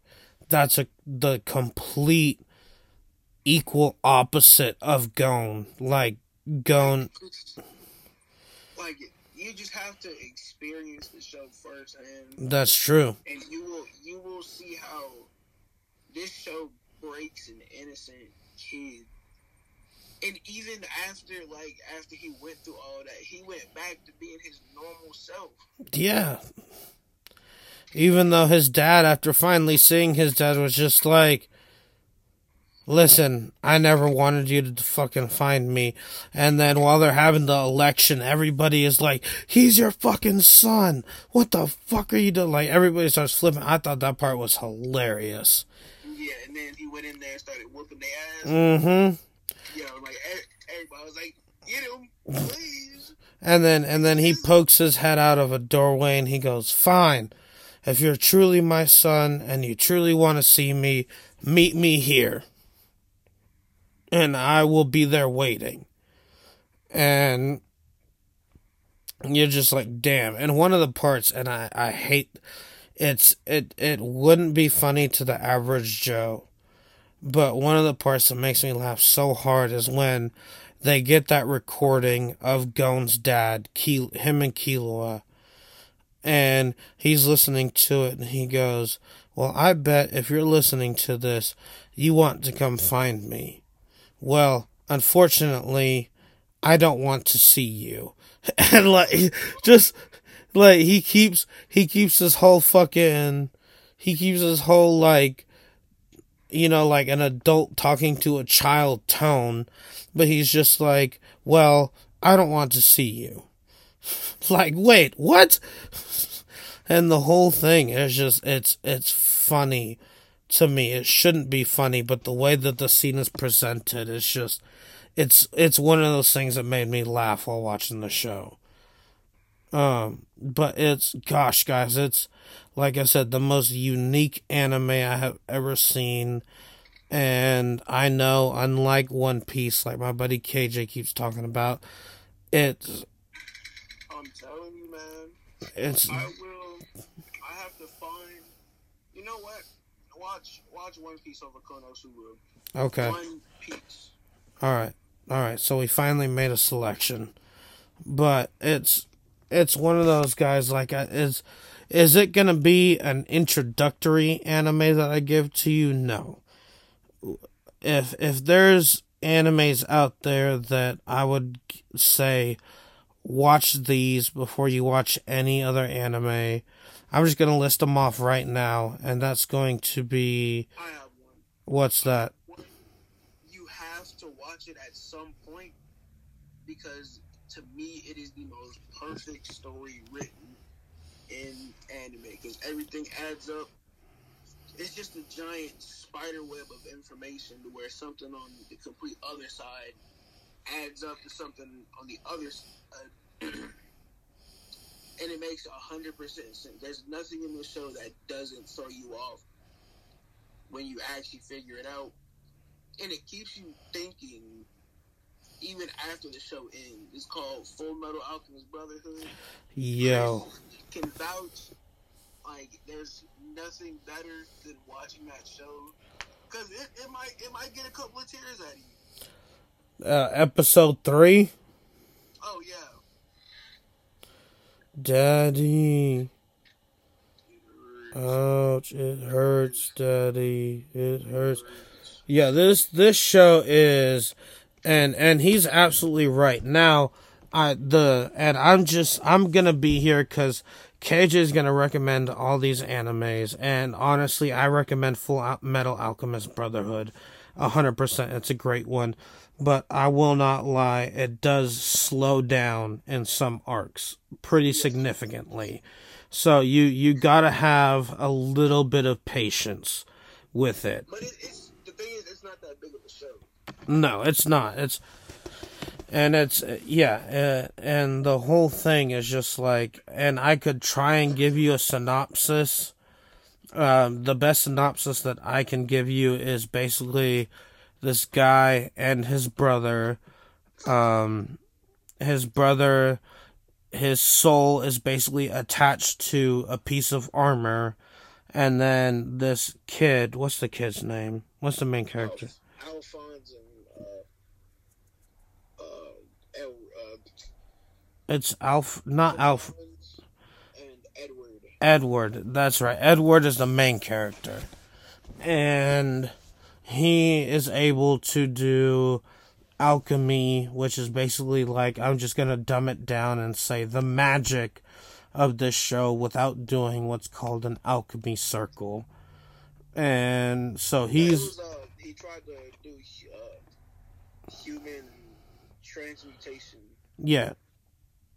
Speaker 1: that's a the complete equal opposite of Gon. Like Gon
Speaker 2: Like you just have to experience the show firsthand,
Speaker 1: that's true.
Speaker 2: and you will you will see how this show breaks an innocent kid. And even after like after he went through all that, he went back to being his normal self.
Speaker 1: Yeah. Even though his dad, after finally seeing his dad, was just like, listen, I never wanted you to fucking find me. And then while they're having the election, everybody is like, he's your fucking son. What the fuck are you doing? Like, everybody starts flipping. I thought that part was hilarious.
Speaker 2: Yeah, and then he went in there and started whooping their ass.
Speaker 1: Mm hmm.
Speaker 2: You know, like everybody was like, "Get him, please."
Speaker 1: And then and then he pokes his head out of a doorway and he goes, "Fine. If you're truly my son and you truly want to see me, meet me here. And I will be there waiting." And you're just like, "Damn." And one of the parts and I I hate it's it it wouldn't be funny to the average Joe. But one of the parts that makes me laugh so hard is when they get that recording of Gon's dad, Ke- him and Killua, and he's listening to it, and he goes, "Well, I bet if you're listening to this, you want to come find me. Well, unfortunately, I don't want to see you." And like, just like he keeps he keeps his whole fucking he keeps his whole like you know, like an adult talking to a child tone, but he's just like, well, I don't want to see you. like, wait, what? And the whole thing is just, it's, it's funny to me. It shouldn't be funny, but the way that the scene is presented is just, it's, it's one of those things that made me laugh while watching the show. Um, but it's, gosh, guys, it's, like I said, the most unique anime I have ever seen. And I know, unlike One Piece, like my buddy KJ keeps talking about, it's
Speaker 2: I'm telling you, man.
Speaker 1: it's
Speaker 2: I will. I have to find. You know what? Watch watch One Piece over Konosuba.
Speaker 1: okay.
Speaker 2: One Piece.
Speaker 1: All right, all right. So we finally made a selection, but it's it's one of those guys. Like, uh, is is it gonna be an introductory anime that I give to you? No. if if there's animes out there that I would say watch these before you watch any other anime. I'm just gonna list them off right now, and that's going to be what's that?
Speaker 2: You have to watch it at some point because to me it is the most perfect story written in anime because everything adds up. It's just a giant spider web of information to where something on the complete other side adds up to something on the other s- uh, and it makes a hundred percent sense. There's nothing in the show that doesn't throw you off when you actually figure it out, and it keeps you thinking even after the show ends. It's called Full Metal Alchemist Brotherhood.
Speaker 1: Yo,
Speaker 2: can vouch. Like, there's nothing better than watching that show because it, it might it might get a couple of tears at you.
Speaker 1: uh, episode three,
Speaker 2: Oh yeah.
Speaker 1: Daddy. Ouch! It hurts, Daddy. It hurts. Yeah, this this show is, and and he's absolutely right. Now, I the and I'm just I'm gonna be here because KJ is gonna recommend all these animes, and honestly, I recommend Full Metal Alchemist Brotherhood, hundred percent. It's a great one, but I will not lie, it does slow down in some arcs pretty significantly. So you you gotta have a little bit of patience with it.
Speaker 2: But it, it's the thing is, it's not that big of a show.
Speaker 1: No, it's not. It's and it's yeah, uh, and the whole thing is just like, and I could try and give you a synopsis. Um, the best synopsis that I can give you is basically this guy and his brother. Um, his brother, his soul is basically attached to a piece of armor, and then this kid. What's the kid's name? What's the main character?
Speaker 2: Alphonse and uh, uh, El, uh,
Speaker 1: It's Alf, not Alf.
Speaker 2: And Edward.
Speaker 1: Edward. That's right. Edward is the main character, and he is able to do alchemy, which is basically like I'm just gonna dumb it down and say the magic of this show without doing what's called an alchemy circle. And so he's
Speaker 2: was, uh, he tried to do uh, human transmutation.
Speaker 1: yeah,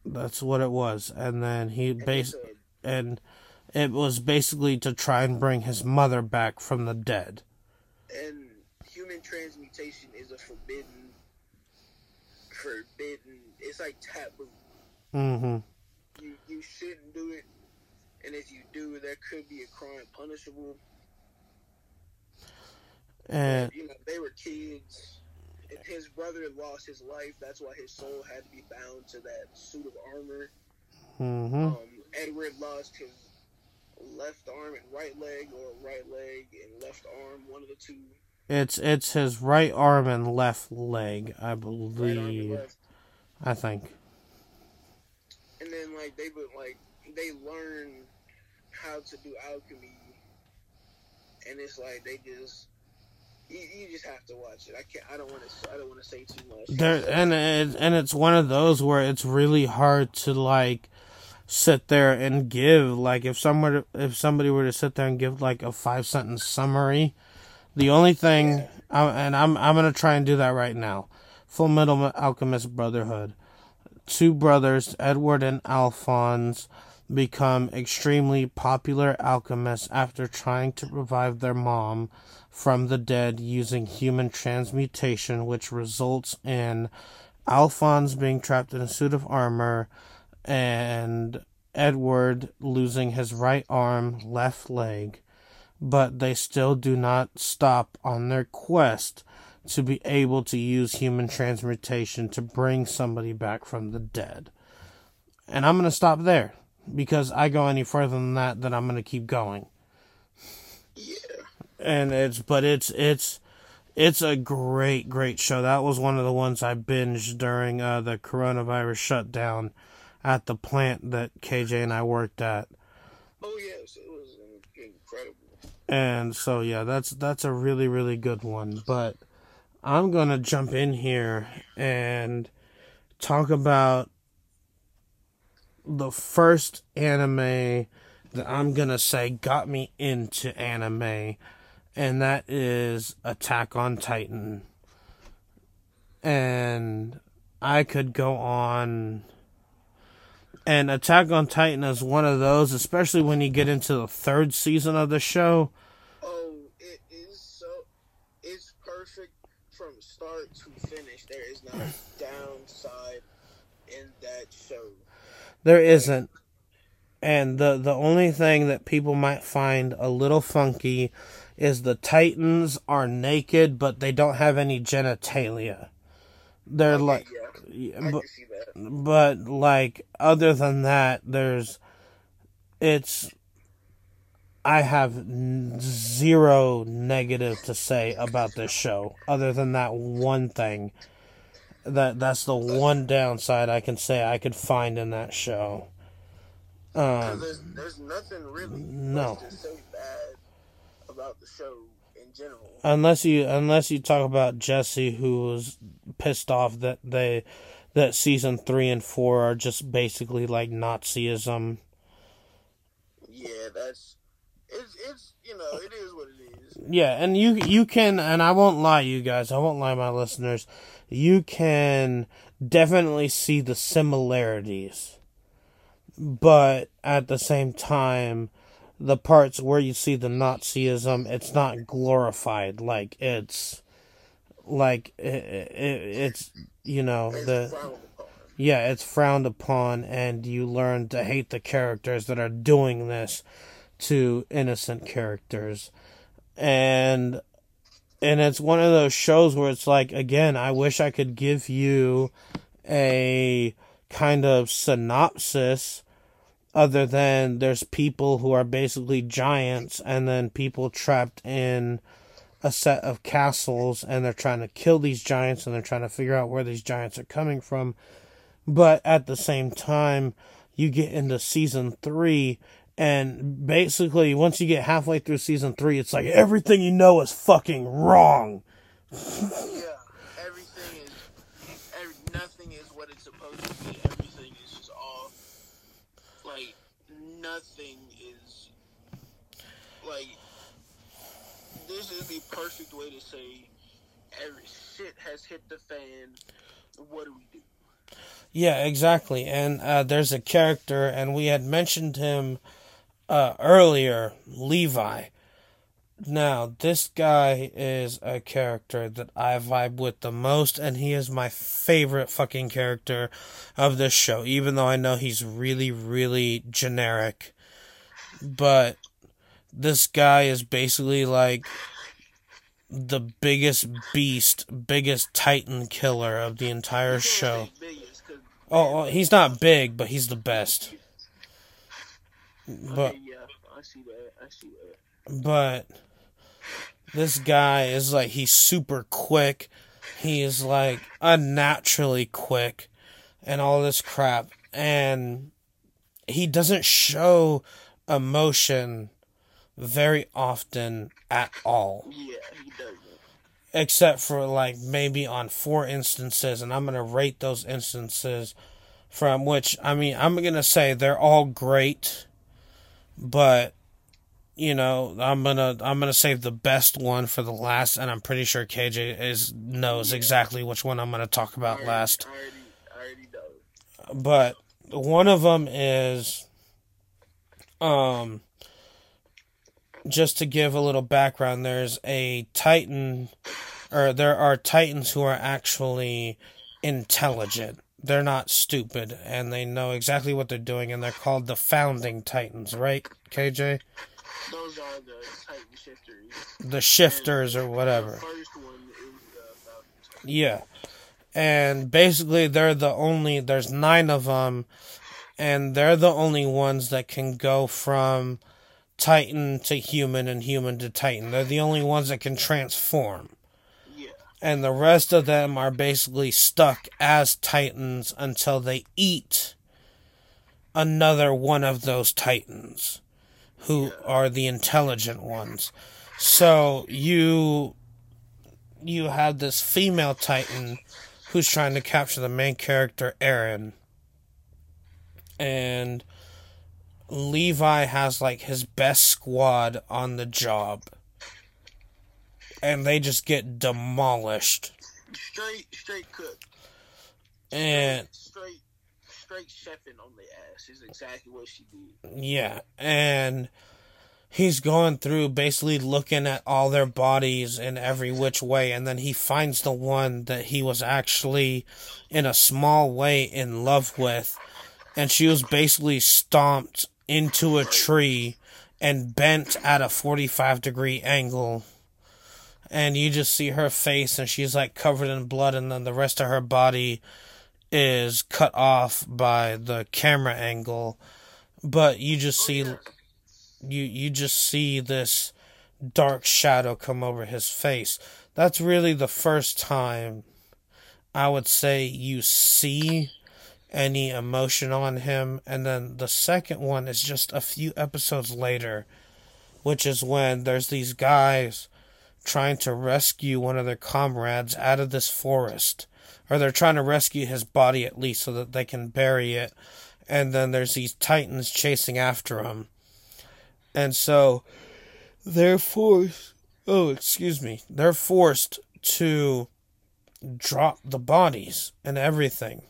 Speaker 1: that's what it was. And then he
Speaker 2: And
Speaker 1: bas and it was basically to try and bring his mother back from the dead.
Speaker 2: and human transmutation is a forbidden, forbidden. It's like taboo.
Speaker 1: Mm-hmm.
Speaker 2: You you shouldn't do it, and if you do, that could be a crime punishable.
Speaker 1: And
Speaker 2: You know, they were kids. His brother lost his life. That's why his soul had to be bound to that suit of armor.
Speaker 1: mm-hmm.
Speaker 2: Um, Edward lost his left arm and right leg, or right leg and left arm, one of the two.
Speaker 1: It's it's his right arm and left leg, I
Speaker 2: Right
Speaker 1: believe.
Speaker 2: left.
Speaker 1: I think.
Speaker 2: And then like they would like they learn how to do alchemy, and it's like they just. You, you just have to watch it. I can't. I don't want to. I don't want to say too much.
Speaker 1: There and it, and it's one of those where it's really hard to like sit there and give like if someone if somebody were to sit there and give like a five sentence summary. The only thing, I, and I'm I'm gonna try and do that right now. Full Metal Alchemist Brotherhood. Two brothers, Edward and Alphonse, become extremely popular alchemists after trying to revive their mom from the dead using human transmutation, which results in Alphonse being trapped in a suit of armor and Edward losing his right arm, left leg. But they still do not stop on their quest to be able to use human transmutation to bring somebody back from the dead. And I'm going to stop there because I go any further than that, then I'm going to keep going.
Speaker 2: Yeah.
Speaker 1: And it's, but it's, it's, it's a great, great show. That was one of the ones I binged during uh, the coronavirus shutdown at the plant that KJ and I worked at.
Speaker 2: Oh yes, it was incredible.
Speaker 1: And so yeah, that's that's a really really good one. But I'm going to jump in here and talk about the first anime that I'm going to say got me into anime, and that is Attack on Titan. And I could go on. And Attack on Titan is one of those, especially when you get into the third season of the show.
Speaker 2: Oh, it is so. It's perfect from start to finish. There is not a downside in that show.
Speaker 1: There isn't. And the the only thing that people might find a little funky is the Titans are naked, but they don't have any genitalia. They're
Speaker 2: Okay,
Speaker 1: like,
Speaker 2: yeah,
Speaker 1: but,
Speaker 2: can see that.
Speaker 1: but like other than that, there's it's. I have zero negative to say about this show, other than that one thing. That that's the one downside I can say I could find in that show. Um,
Speaker 2: there's, there's nothing really
Speaker 1: no.
Speaker 2: much to say bad about the show in general.
Speaker 1: unless you unless you talk about Jesse, who was pissed off that they that season three and four are just basically like Nazism.
Speaker 2: Yeah, that's it's it's you know it is what it is.
Speaker 1: Yeah, and you you can and I won't lie you guys, I won't lie my listeners. You can definitely see the similarities. But at the same time, the parts where you see the Nazism, it's not glorified like it's like it, it, it's you know the yeah, it's frowned upon, and you learn to hate the characters that are doing this to innocent characters. And and it's one of those shows where it's like again, I wish I could give you a kind of synopsis other than there's people who are basically giants and then people trapped in a set of castles and they're trying to kill these giants and they're trying to figure out where these giants are coming from. But at the same time, you get into season three, and basically, once you get halfway through season three, it's like everything you know is fucking wrong.
Speaker 2: Yeah, everything is every, nothing is what it's supposed to be. Everything is just all like nothing is like this is the perfect way to say every shit has hit the fan. What do we do?
Speaker 1: Yeah, exactly. And uh, there's a character, and we had mentioned him uh, earlier, Levi. Now, this guy is a character that I vibe with the most, and he is my favorite fucking character of this show, even though I know he's really, really generic. But this guy is basically like the biggest beast, biggest titan killer of the entire show.
Speaker 2: say biggest, 'cause-
Speaker 1: Oh, oh, he's not big, but he's the best. But
Speaker 2: okay, yeah, I see that. I see that.
Speaker 1: but this guy is like he's super quick. He is like unnaturally quick and all this crap and he doesn't show emotion very often at all
Speaker 2: Yeah, he doesn't.
Speaker 1: except for like maybe on four instances and I'm going to rate those instances from which I mean I'm going to say they're all great but you know I'm going to I'm to save the best one for the last and I'm pretty sure KJ is knows exactly which one I'm going to talk about
Speaker 2: I
Speaker 1: last.
Speaker 2: I already, I already know.
Speaker 1: but one of them is um just to give a little background there's a titan or there are titans who are actually intelligent. They're not stupid and they know exactly what they're doing and they're called the founding titans right KJ
Speaker 2: Those are the Titan shifters.
Speaker 1: the shifters or whatever
Speaker 2: The first one is the
Speaker 1: Yeah. And basically, they're the only, there's nine of them, and they're the only ones that can go from Titan to human and human to Titan. They're the only ones that can transform.
Speaker 2: Yeah.
Speaker 1: And the rest of them are basically stuck as Titans until they eat another one of those Titans, who are the intelligent ones. So you you have this female Titan who's trying to capture the main character, Eren. And Levi has like his best squad on the job. And they just get demolished.
Speaker 2: Straight, straight cook.
Speaker 1: And
Speaker 2: straight, straight chefing on the ass is exactly what she did.
Speaker 1: yeah, and he's going through basically looking at all their bodies in every which way and then he finds the one that he was actually in a small way in love with and she was basically stomped into a tree and bent at a 45 degree angle and you just see her face and she's like covered in blood and then the rest of her body is cut off by the camera angle but you just oh, see you you just see this dark shadow come over his face. That's really the first time I would say you see any emotion on him and then the second one is just a few episodes later which is when there's these guys trying to rescue one of their comrades out of this forest or they're trying to rescue his body at least so that they can bury it and then there's these titans chasing after him and so they're forced oh excuse me they're forced to drop the bodies and everything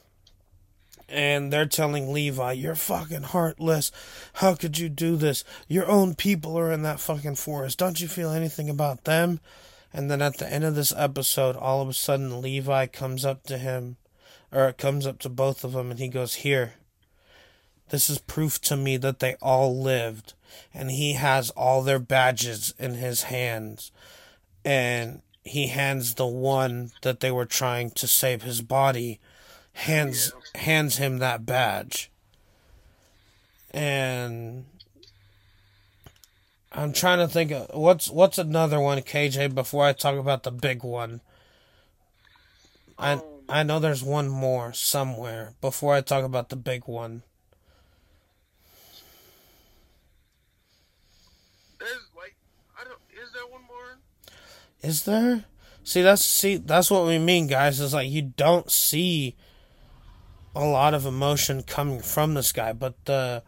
Speaker 1: and they're telling Levi, You're fucking heartless. How could you do this? Your own people are in that fucking forest. Don't you feel anything about them? And then at the end of this episode, all of a sudden, Levi comes up to him, or it comes up to both of them, and he goes, Here, this is proof to me that they all lived. And he has all their badges in his hands. And he hands the one that they were trying to save his body, hands hands him that badge. And I'm trying to think of what's what's another one, KJ, before I talk about the big one. I
Speaker 2: Um,
Speaker 1: I know there's one more somewhere before I talk about the big one.
Speaker 2: There's like, I don't. Is there one more?
Speaker 1: Is there? See, that's see, that's what we mean, guys. Is like you don't see a lot of emotion coming from this guy, but uh,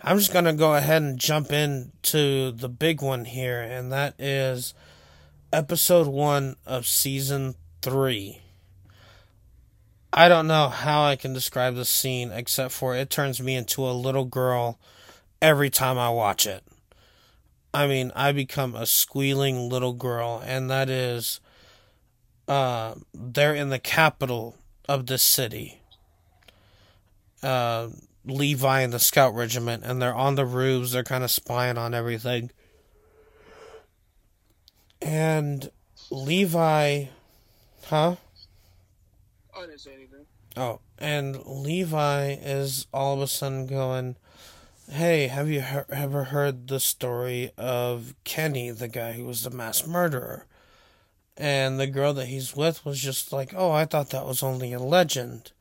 Speaker 1: I'm just gonna go ahead and jump into the big one here, and that is episode one of season three. I don't know how I can describe this scene except for it turns me into a little girl every time I watch it. I mean, I become a squealing little girl, and that is, uh, they're in the capital of this city. Uh, Levi and the Scout Regiment, and they're on the roofs. They're kind of spying on everything. And Levi, huh?
Speaker 2: I didn't say anything.
Speaker 1: Oh, and Levi is all of a sudden going, "Hey, have you he- ever heard the story of Kenny, the guy who was the mass murderer?" And the girl that he's with was just like, "Oh, I thought that was only a legend."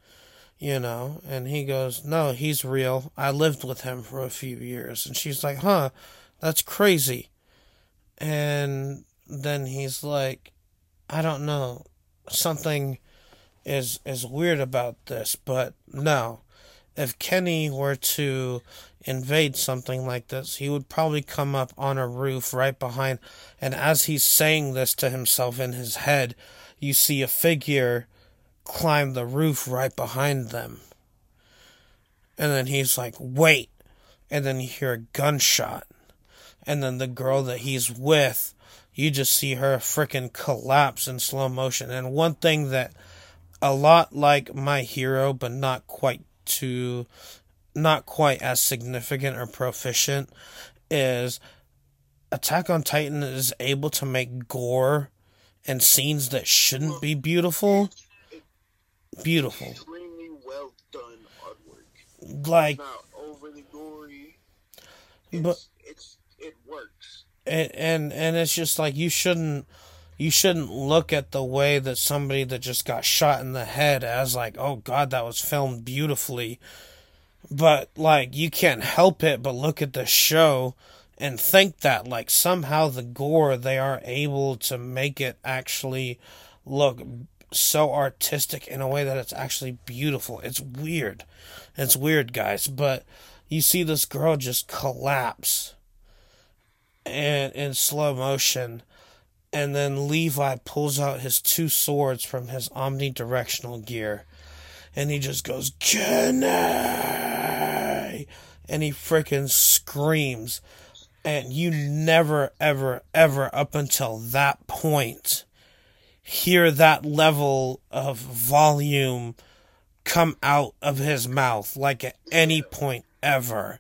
Speaker 1: You know, and he goes, "No, he's real. I lived with him for a few years." And she's like, "Huh, that's crazy." And then he's like, "I don't know. Something is is weird about this, but no. If Kenny were to invade something like this, he would probably come up on a roof right behind and as he's saying this to himself in his head, you see a figure climb the roof right behind them. And then he's like, "Wait." And then you hear a gunshot. And then the girl that he's with, you just see her frickin' collapse in slow motion. And one thing that a lot like my hero, but not quite too, not quite as significant or proficient, is Attack on Titan is able to make gore and scenes that shouldn't be beautiful beautiful.
Speaker 2: Extremely well done artwork.
Speaker 1: Like,
Speaker 2: Not overly gory. It's,
Speaker 1: But-
Speaker 2: it's it works.
Speaker 1: and and and it's just like you shouldn't you shouldn't look at the way that somebody that just got shot in the head as like oh god that was filmed beautifully but like you can't help it but look at the show and think that like somehow the gore they are able to make it actually look so artistic in a way that it's actually beautiful. It's weird. It's weird, guys, but you see this girl just collapse and in slow motion and then Levi pulls out his two swords from his omnidirectional gear and he just goes Kenny and he freaking screams and you never ever ever up until that point hear that level of volume come out of his mouth like at any point ever.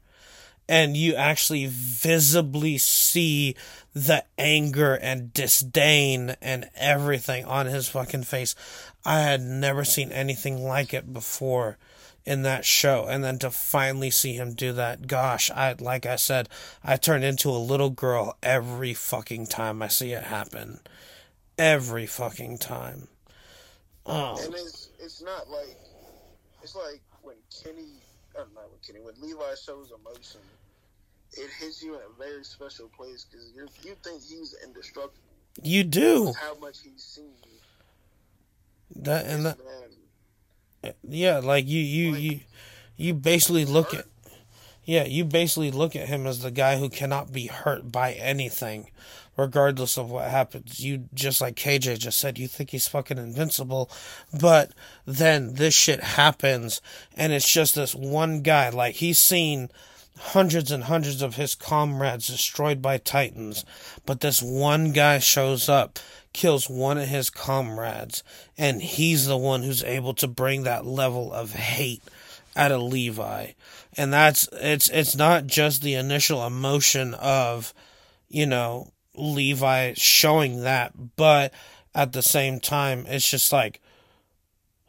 Speaker 1: And you actually visibly see the anger and disdain and everything on his fucking face. I had never seen anything like it before in that show. And then to finally see him do that gosh i like i said i turn into a little girl every fucking time i see it happen every fucking time
Speaker 2: oh and it's it's not like it's like when kenny or not when kenny when levi shows emotion it hits you in a very special place because you you think he's indestructible.
Speaker 1: You do.
Speaker 2: How much he's seen.
Speaker 1: That and that. Yeah, like you, you, like, you, you basically look hurt. at. Yeah, you basically look at him as the guy who cannot be hurt by anything, regardless of what happens. You just like KJ just said, you think he's fucking invincible, but then this shit happens, and it's just this one guy. Like he's seen hundreds and hundreds of his comrades destroyed by titans, but this one guy shows up, kills one of his comrades, and he's the one who's able to bring that level of hate out of Levi. And that's it's it's not just the initial emotion of, you know, Levi showing that, but at the same time it's just like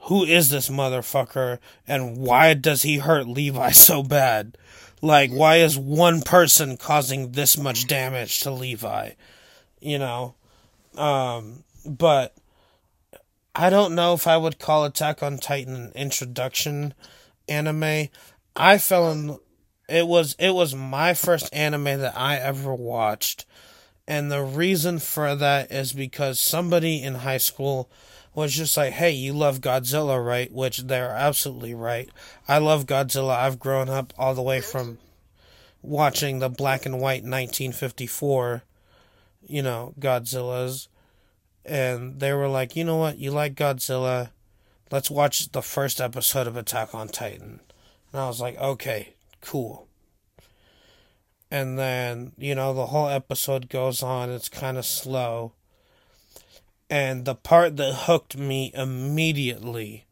Speaker 1: who is this motherfucker and why does he hurt Levi so bad? Like, why is one person causing this much damage to Levi? You know? Um, but I don't know if I would call Attack on Titan an introduction anime. I fell in it was it was my first anime that I ever watched. And the reason for that is because somebody in high school was just like, hey, you love Godzilla, right? Which they're absolutely right. I love Godzilla. I've grown up all the way from watching the black and white 1954, you know, Godzillas. And they were like, you know what? You like Godzilla. Let's watch the first episode of Attack on Titan. And I was like, okay, cool. And then, you know, the whole episode goes on. It's kind of slow and the part that hooked me immediately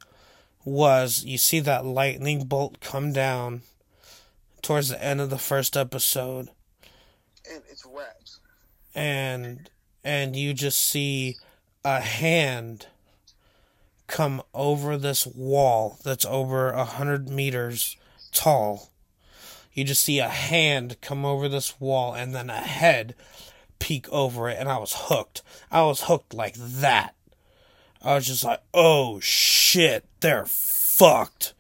Speaker 1: was you see that lightning bolt come down towards the end of the first episode.
Speaker 2: And it's wraps.
Speaker 1: And and you just see a hand come over this wall that's over a hundred meters tall. You just see a hand come over this wall and then a head peek over it and I was hooked. I was hooked like that. I was just like, oh shit, they're fucked.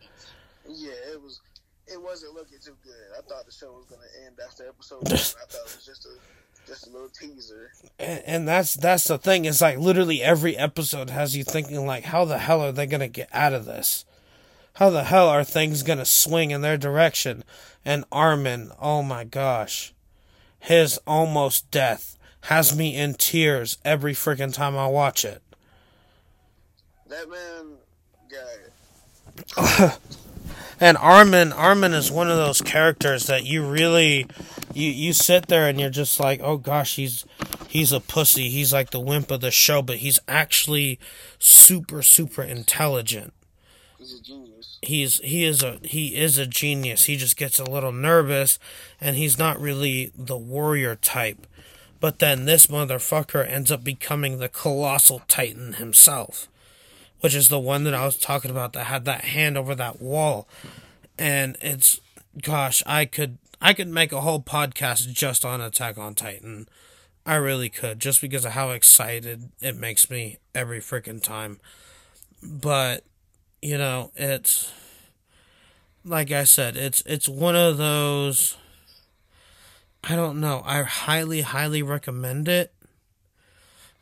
Speaker 2: Yeah, it was. It wasn't looking too good. I thought the show was gonna end after episode one. I thought it was just a just a little teaser.
Speaker 1: And, and that's that's the thing. It's like literally every episode has you thinking like, how the hell are they gonna get out of this? How the hell are things gonna swing in their direction? And Armin, oh my gosh his almost death has me in tears every freaking time I watch it.
Speaker 2: That man guy.
Speaker 1: and Armin Armin is one of those characters that you really you you sit there and you're just like, "Oh gosh, he's he's a pussy. He's like the wimp of the show, but he's actually super super intelligent."
Speaker 2: He's a genius.
Speaker 1: He's he is a he is a genius. He just gets a little nervous and he's not really the warrior type. But then this motherfucker ends up becoming the colossal titan himself. Which is the one that I was talking about that had that hand over that wall. And it's gosh, I could I could make a whole podcast just on Attack on Titan. I really could, just because of how excited it makes me every freaking time. But you know, it's like I said, it's it's one of those I don't know. I highly highly recommend it.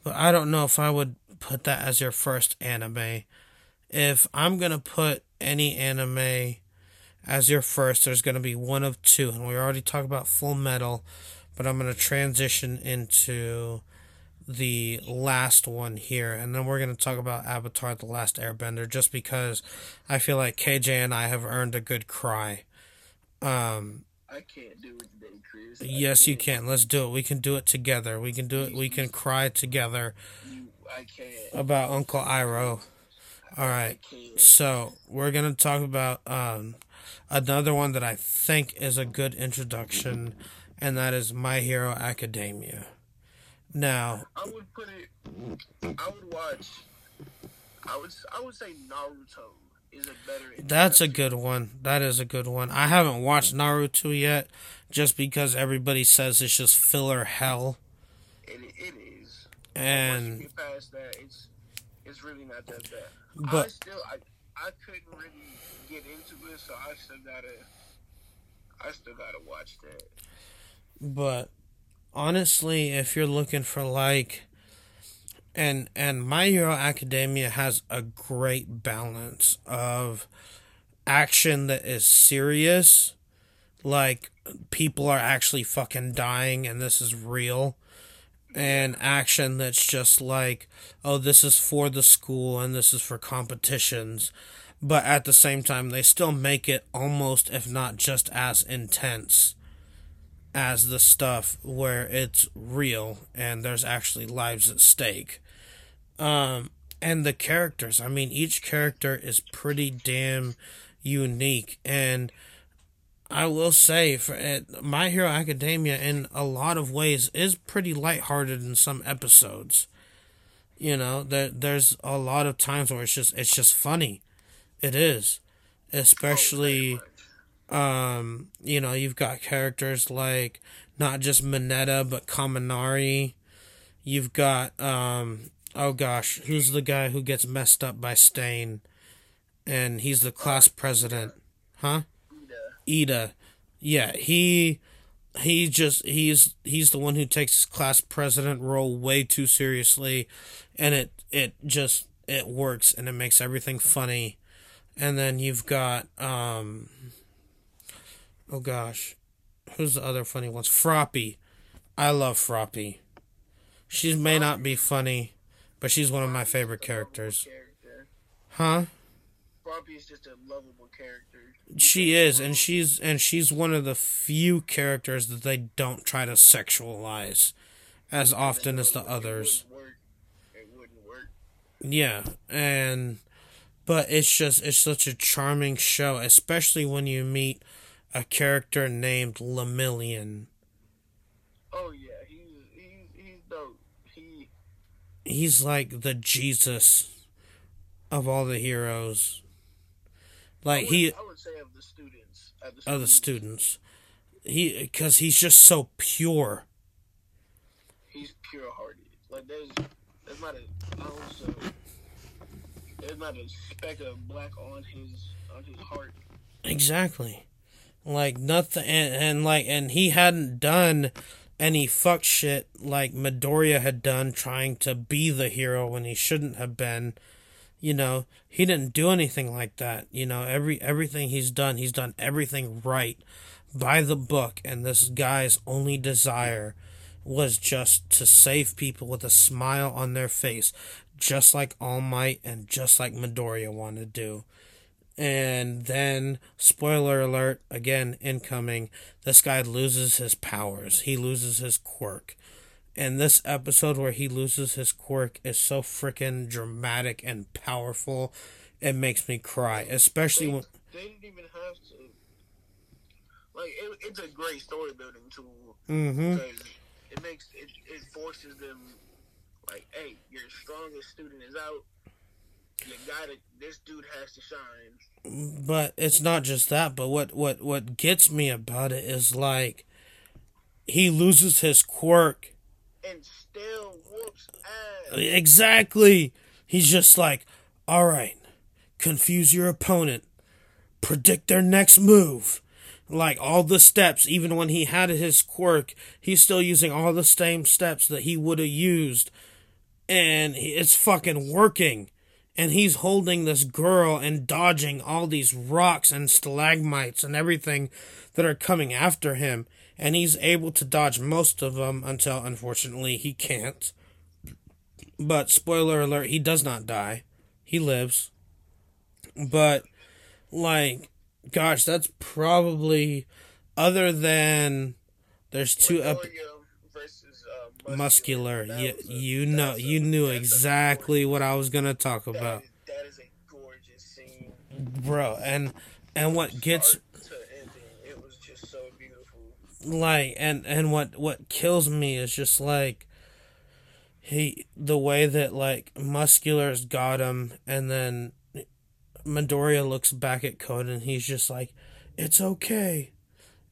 Speaker 1: But I don't know if I would put that as your first anime. If I'm gonna put any anime as your first, there's gonna be one of two, and we already talked about Full Metal, but I'm gonna transition into the last one here, and then we're gonna talk about Avatar: The Last Airbender, just because I feel like KJ and I have earned a good cry. Um,
Speaker 2: I can't do it today, Chris.
Speaker 1: Yes, you can. Let's do it. We can do it together. We can do it. We can cry together
Speaker 2: You, I can't.
Speaker 1: about Uncle Iroh. All right. So we're gonna talk about um, another one that I think is a good introduction, and that is My Hero Academia. Now,
Speaker 2: I would put it. I would watch. I would. I would say Naruto is a better.
Speaker 1: that's a good one. That is a good one. I haven't watched Naruto yet, just because everybody says it's just filler hell,
Speaker 2: It, it is. And once you get past that, it's it's really not that bad. I
Speaker 1: but
Speaker 2: still I I couldn't really get into it, so I still gotta I still gotta watch that.
Speaker 1: but honestly, if you're looking for like and and My Hero Academia has a great balance of action that is serious, like people are actually fucking dying and this is real, and action that's just like, oh, this is for the school and this is for competitions. But at the same time, they still make it almost, if not just as intense as the stuff where it's real and there's actually lives at stake. Um, and the characters, I mean, each character is pretty damn unique. And I will say, for it, My Hero Academia, in a lot of ways, is pretty lighthearted in some episodes. You know, there there's a lot of times where it's just it's just funny. It is, especially
Speaker 2: Oh, very much.
Speaker 1: Um, you know, you've got characters like not just Mineta but Kaminari. You've got um oh gosh, who's the guy who gets messed up by Stain and he's the class president. Huh?
Speaker 2: Iida.
Speaker 1: Iida. Yeah, he he just he's he's the one who takes his class president role way too seriously and it it just it works and it makes everything funny. And then you've got um oh gosh. Who's the other funny ones? Froppy. I love Froppy. She may not be funny, but she's one of my favorite characters. Huh?
Speaker 2: Is just a lovable character.
Speaker 1: She is, and she's and she's one of the few characters that they don't try to sexualize as often as the others.
Speaker 2: It wouldn't work. It wouldn't work.
Speaker 1: Yeah, and but it's just it's such a charming show, especially when you meet a character named Lemillion.
Speaker 2: Oh yeah, he's he's he's dope. He
Speaker 1: He's like the Jesus of all the heroes. Like
Speaker 2: I would,
Speaker 1: he
Speaker 2: I would say of the students. Of the
Speaker 1: of the
Speaker 2: students.
Speaker 1: He because he's just so pure.
Speaker 2: he's pure hearted. Like there's there's not a of there's not a speck of black on his on his heart.
Speaker 1: Exactly. Like nothing and, and like and he hadn't done any fuck shit like Midoriya had done trying to be the hero when he shouldn't have been. You know, he didn't do anything like that. You know, every everything he's done, he's done everything right by the book and this guy's only desire was just to save people with a smile on their face, just like All Might and just like Midoriya wanted to do. And then, spoiler alert, again, incoming, this guy loses his powers. He loses his quirk. And this episode where he loses his quirk is so freaking dramatic and powerful. It makes me cry, especially
Speaker 2: They,
Speaker 1: when.
Speaker 2: they didn't even have to. Like it, it's a great story building tool
Speaker 1: Mm-hmm.
Speaker 2: because it makes it, it forces them like, hey, your strongest student is out. You gotta. This dude has to shine.
Speaker 1: But it's not just that. But what what what gets me about it is like he loses his quirk.
Speaker 2: and still whoops ass.
Speaker 1: Exactly. He's just like, all right, confuse your opponent, predict their next move. Like all the steps, even when he had his quirk, he's still using all the same steps that he would have used and it's fucking working. And he's holding this girl and dodging all these rocks and stalagmites and everything that are coming after him. And he's able to dodge most of them until, unfortunately, he can't. But, spoiler alert, he does not die. He lives. But, like, gosh, that's probably, other than, there's two ep- muscular.
Speaker 2: That
Speaker 1: You, you know,
Speaker 2: a-
Speaker 1: you knew exactly what I was gonna talk
Speaker 2: gorgeous-
Speaker 1: about,
Speaker 2: That is, that is a gorgeous scene.
Speaker 1: bro. And and what gets
Speaker 2: to ending, it was just so beautiful.
Speaker 1: like and and what what kills me is just like he the way that like muscular's got him and then Midoriya looks back at Kota and he's just like it's okay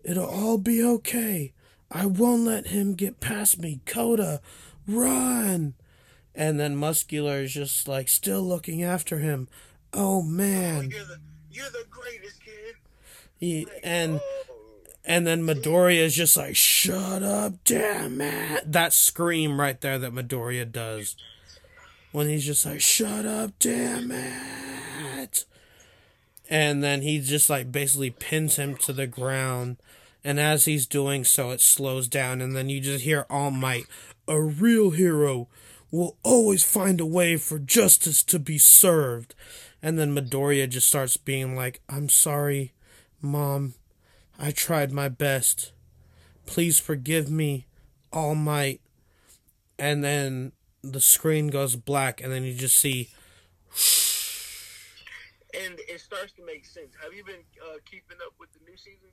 Speaker 1: it'll all be okay I won't let him get past me Kota run and then muscular is just like still looking after him oh
Speaker 2: Oh,
Speaker 1: man
Speaker 2: you're the you're the greatest kid.
Speaker 1: he,
Speaker 2: Like,
Speaker 1: and
Speaker 2: oh.
Speaker 1: And then Midoriya is just like, shut up, damn it. That scream right there that Midoriya does. When he's just like, shut up, damn it. And then he just like basically pins him to the ground. And as he's doing so, it slows down. And then you just hear All Might, a real hero will always find a way for justice to be served. And then Midoriya just starts being like, I'm sorry, Mom. I tried my best. Please forgive me, All Might. And then the screen goes black, and then you just see.
Speaker 2: And it starts to make sense. Have you been uh, keeping up with the new season?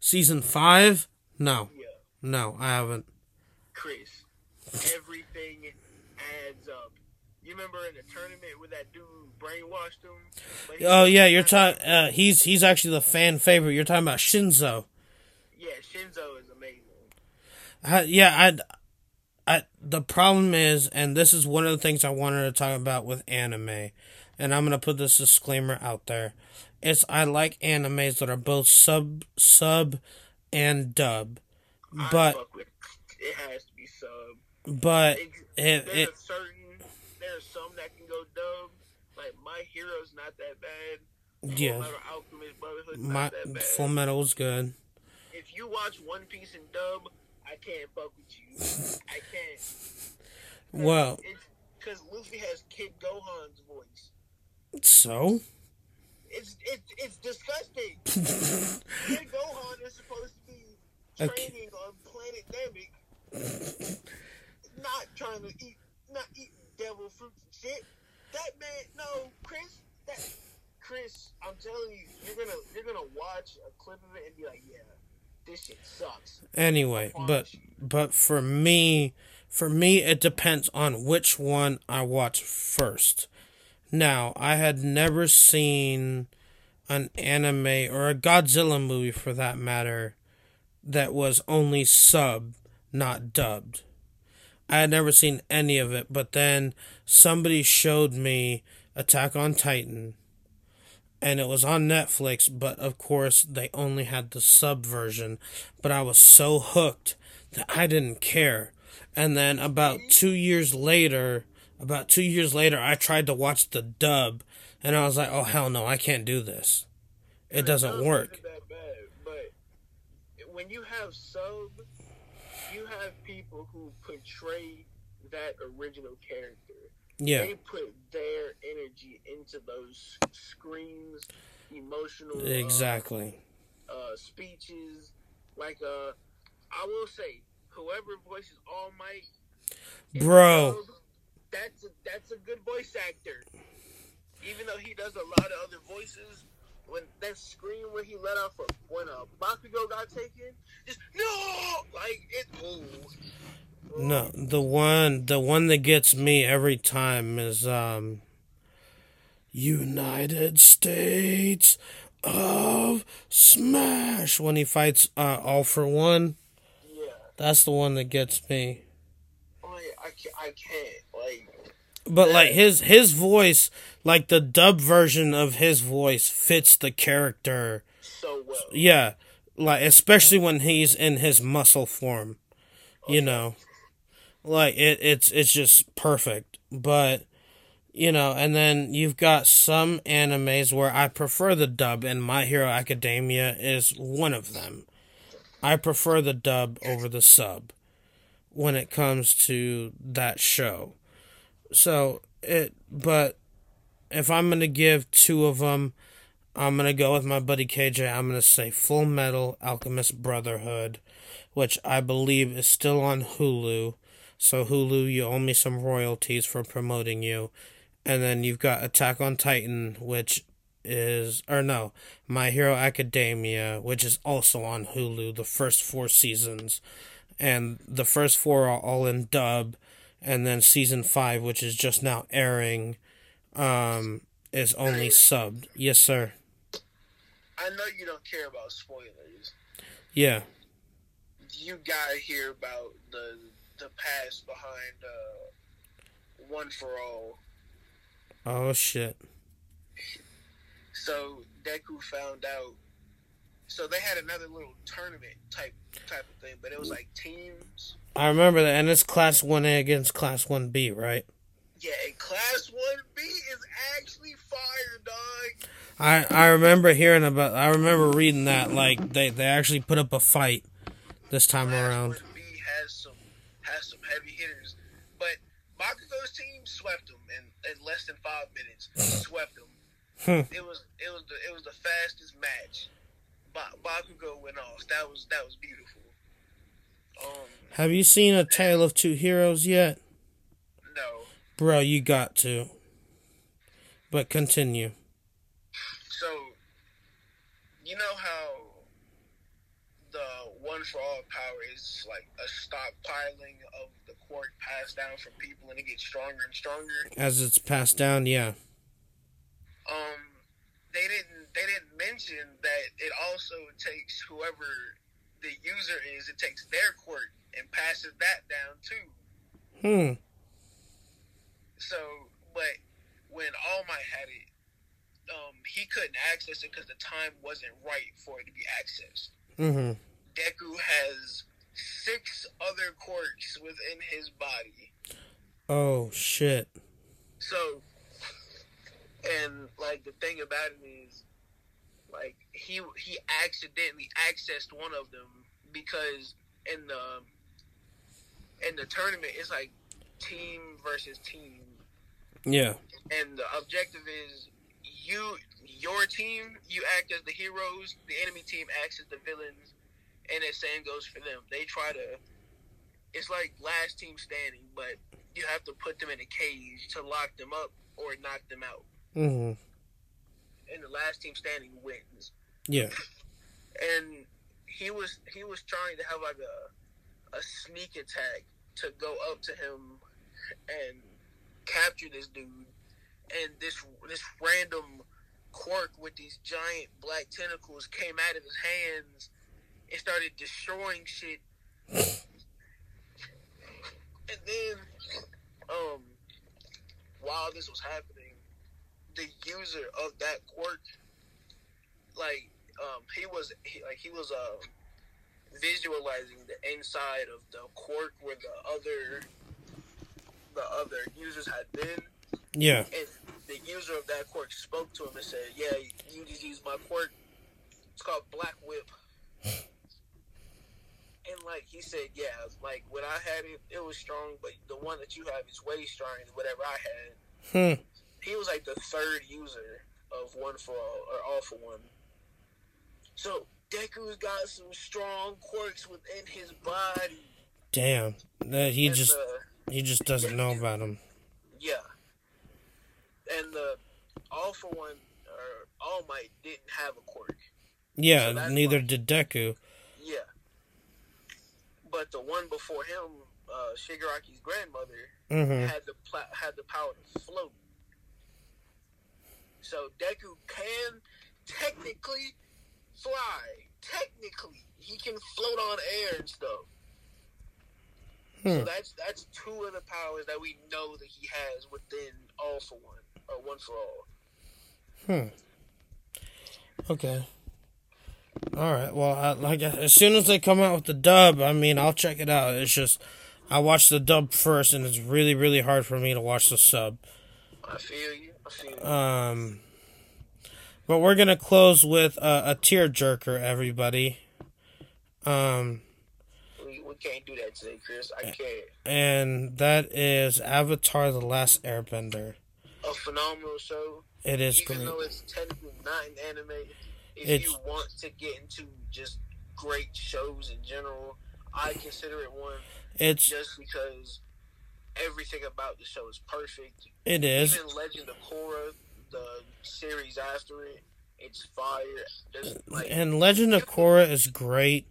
Speaker 1: Season 5? No.
Speaker 2: Yeah,
Speaker 1: No, I haven't.
Speaker 2: Chris. Everything adds up. You remember in the tournament where that dude brainwashed him?
Speaker 1: Oh, yeah, you're talking. Uh, he's, he's actually the fan favorite. You're talking about Shinso.
Speaker 2: Yeah, Shinso is amazing.
Speaker 1: I, yeah, I, I, the problem is, and this is one of the things I wanted to talk about with anime, and I'm gonna put this disclaimer out there. It's I like animes that are both sub, sub, and dub,
Speaker 2: I
Speaker 1: but
Speaker 2: fuck with, it has to be sub.
Speaker 1: but
Speaker 2: It,
Speaker 1: it,
Speaker 2: there's
Speaker 1: it
Speaker 2: certain there's some that can go dub. Like my hero's not that bad.
Speaker 1: yeah,
Speaker 2: Brotherhood's
Speaker 1: my
Speaker 2: not that bad.
Speaker 1: Full Metal was good.
Speaker 2: if you watch One Piece in dub, I can't fuck with you. I can't.
Speaker 1: Well,
Speaker 2: because Luffy has Kid Gohan's voice.
Speaker 1: So
Speaker 2: It's it's it's disgusting. Kid Gohan is supposed to be
Speaker 1: Okay.
Speaker 2: training on planet Namek, not trying to eat not eat devil fruits and shit. That man, no, Chris. That Chris, I'm telling you, you're gonna you're gonna watch a clip of it and be like, yeah, this shit sucks.
Speaker 1: anyway, but but for me, for me, it depends on which one I watch first. Now, I had never seen an anime or a Godzilla movie for that matter that was only sub, not dubbed. I had never seen any of it, but then somebody showed me Attack on Titan and it was on Netflix, but of course they only had the sub version. But I was so hooked that I didn't care. And then about two years later, about two years later, I tried to watch the dub, and I was like, "Oh hell no, I can't do this. It doesn't work."
Speaker 2: bad, but when you have sub, you have people who portray that original character.
Speaker 1: Yeah,
Speaker 2: They put their energy into those screams, emotional uh,
Speaker 1: exactly.
Speaker 2: uh, speeches. Like, uh, I will say, whoever voices All Might,
Speaker 1: Bro.
Speaker 2: That's a, that's a good voice actor. Even though he does a lot of other voices, when that scream when he let off a, when a Bakugo got taken, just no, like it. Ooh.
Speaker 1: No, the one the one that gets me every time is um United States of Smash when he fights uh all for one.
Speaker 2: Yeah,
Speaker 1: That's the one that gets me.
Speaker 2: like I can't, I can't like.
Speaker 1: But like his his voice, like the dub version of his voice fits the character.
Speaker 2: so well.
Speaker 1: Yeah, like especially when he's in his muscle form. You know. Like it, it's it's just perfect. But you know, and then you've got some animes where I prefer the dub, and My Hero Academia is one of them. I prefer the dub over the sub when it comes to that show. So it, but if I'm gonna give two of them, I'm gonna go with my buddy KJ. I'm gonna say Full Metal Alchemist Brotherhood, which I believe is still on Hulu. So Hulu, you owe me some royalties for promoting you. And then you've got Attack on Titan, which is or no, My Hero Academia, which is also on Hulu, the first four seasons. And the first four are all in dub, and then season five, which is just now airing, um, is only subbed. Yes, sir.
Speaker 2: I know you don't care about spoilers.
Speaker 1: Yeah.
Speaker 2: You gotta hear about the the past behind uh, One for All.
Speaker 1: Oh shit.
Speaker 2: So Deku found out. So they had another little tournament type type of thing, but it was like teams.
Speaker 1: I remember that, and it's Class One A against Class One B, right?
Speaker 2: Yeah, and Class One B is actually fire, dog.
Speaker 1: I I remember hearing about. I remember reading that like they they actually put up a fight this time
Speaker 2: Class
Speaker 1: around.
Speaker 2: 1B has some has some heavy hitters, but Bakugo's team swept them in, in less than five minutes. swept them.
Speaker 1: Hmm.
Speaker 2: It was it was the it was the fastest match. Ba- Bakugo went off. That was that was beautiful. Um,
Speaker 1: Have you seen A Tale of Two Heroes yet,
Speaker 2: no.
Speaker 1: bro? You got to. But continue.
Speaker 2: So, you know how the one for all power is like a stockpiling of the quirk passed down from people, and it gets stronger and stronger.
Speaker 1: As it's passed down, yeah.
Speaker 2: Um, they didn't they didn't mention that it also takes whoever the user is, it takes their quirk and passes that down too.
Speaker 1: Hmm.
Speaker 2: So, but when All Might had it, um, he couldn't access it because the time wasn't right for it to be accessed.
Speaker 1: Mm-hmm.
Speaker 2: Deku has six other quirks within his body.
Speaker 1: Oh shit.
Speaker 2: So, and like the thing about it is, like he he accidentally accessed one of them because in the in the tournament it's like team versus team,
Speaker 1: Yeah.
Speaker 2: and the objective is you your team you act as the heroes, the enemy team acts as the villains, and the same goes for them. They try to. It's like last team standing, but you have to put them in a cage to lock them up or knock them out.
Speaker 1: Mm-hmm.
Speaker 2: And the last team standing wins.
Speaker 1: Yeah.
Speaker 2: And he was he was trying to have like a a sneak attack to go up to him and capture this dude. And this this random quirk with these giant black tentacles came out of his hands and started destroying shit. and then, um, while this was happening, the user of that quirk, like, um, he was he, like he was uh visualizing the inside of the quirk where the other the other users had been,
Speaker 1: Yeah.
Speaker 2: and the user of that quirk spoke to him and said, "Yeah, you just used my quirk. It's called Black Whip." And like he said, yeah, like when I had it, it was strong, but the one that you have is way stronger than whatever I had.
Speaker 1: Hmm.
Speaker 2: He was like the third user of One for All or All for One. So Deku's got some strong quirks within his body.
Speaker 1: Damn. That he
Speaker 2: And
Speaker 1: just
Speaker 2: the-
Speaker 1: he just doesn't know about him.
Speaker 2: yeah. And the All for One or All Might didn't have a quirk.
Speaker 1: Yeah.
Speaker 2: So
Speaker 1: neither
Speaker 2: why-
Speaker 1: did Deku.
Speaker 2: Yeah. But the one before him, uh, Shigaraki's grandmother,
Speaker 1: Mm-hmm.
Speaker 2: had the pla- had the power to float. So Deku can technically fly. Technically, he can float on air and stuff. So
Speaker 1: Hmm.
Speaker 2: that's that's two of the powers that we know that he has within All for One or One for All.
Speaker 1: Hmm. Okay. All right. Well, I, like as soon as they come out with the dub, I mean, I'll check it out. It's just I watched the dub first, and it's really, really hard for me to watch the sub.
Speaker 2: I feel you. I feel you.
Speaker 1: Um, but we're gonna close with a, a tear jerker, everybody. Um,
Speaker 2: we, we can't do that today, Chris. I can't.
Speaker 1: and that is Avatar: The Last Airbender.
Speaker 2: A phenomenal show.
Speaker 1: It is
Speaker 2: Even
Speaker 1: great.
Speaker 2: though it's technically not an anime, if
Speaker 1: It's-
Speaker 2: you want to get into just great shows in general, I consider it one
Speaker 1: It's
Speaker 2: just because everything about the show is perfect.
Speaker 1: it is.
Speaker 2: Even Legend of Korra, the series after it, it's fire. Like
Speaker 1: And Legend of Korra is great,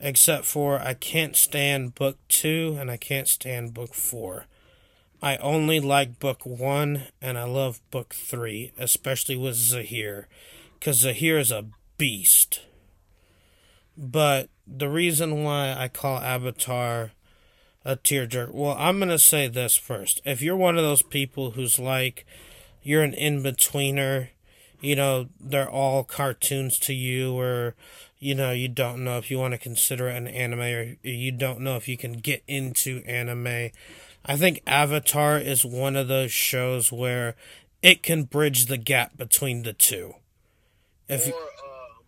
Speaker 1: except for I can't stand book two and I can't stand book four. I only like book one and I love book three, especially with Zaheer, because Zaheer is a beast. But the reason why I call Avatar a tearjerker, well, I'm gonna say this first. If you're one of those people who's like, you're an in betweener, you know, they're all cartoons to you, or, you know, you don't know if you want to consider it an anime, or you don't know if you can get into anime. I think Avatar is one of those shows where it can bridge the gap between the two. If
Speaker 2: or um,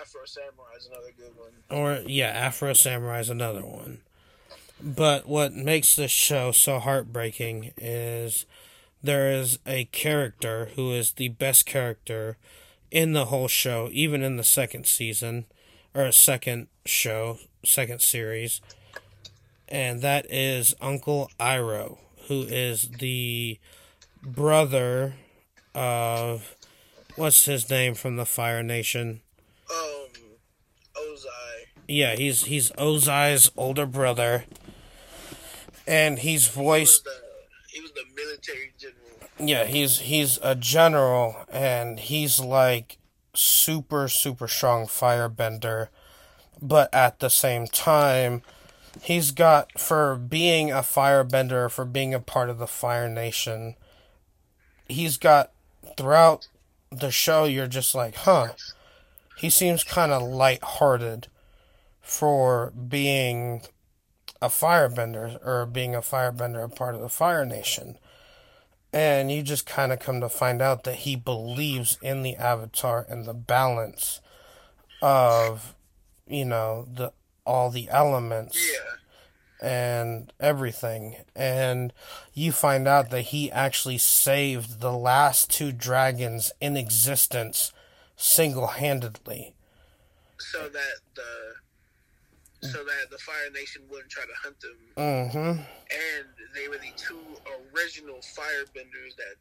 Speaker 2: Afro Samurai is another good one.
Speaker 1: or yeah, Afro Samurai is another one. But what makes this show so heartbreaking is there is a character who is the best character in the whole show, even in the second season or second show, second series, and that is Uncle Iroh, who is the brother of what's his name from the Fire Nation.
Speaker 2: Um, Ozai.
Speaker 1: Yeah, he's he's Ozai's older brother, and he's voiced.
Speaker 2: the he was the military general.
Speaker 1: Yeah, he's he's a general, and he's like super super strong firebender, but at the same time, he's got for being a firebender, for being a part of the Fire Nation. He's got throughout the show. You're just like, huh. He seems kind of light-hearted for being a firebender or being a firebender, a part of the Fire Nation. And you just kind of come to find out that he believes in the Avatar and the balance of, you know, the all the elements
Speaker 2: Yeah.
Speaker 1: and everything. And you find out that he actually saved the last two dragons in existence single handedly.
Speaker 2: So that the so that the Fire Nation wouldn't try to hunt them,
Speaker 1: Mm hmm.
Speaker 2: and they were the two original firebenders that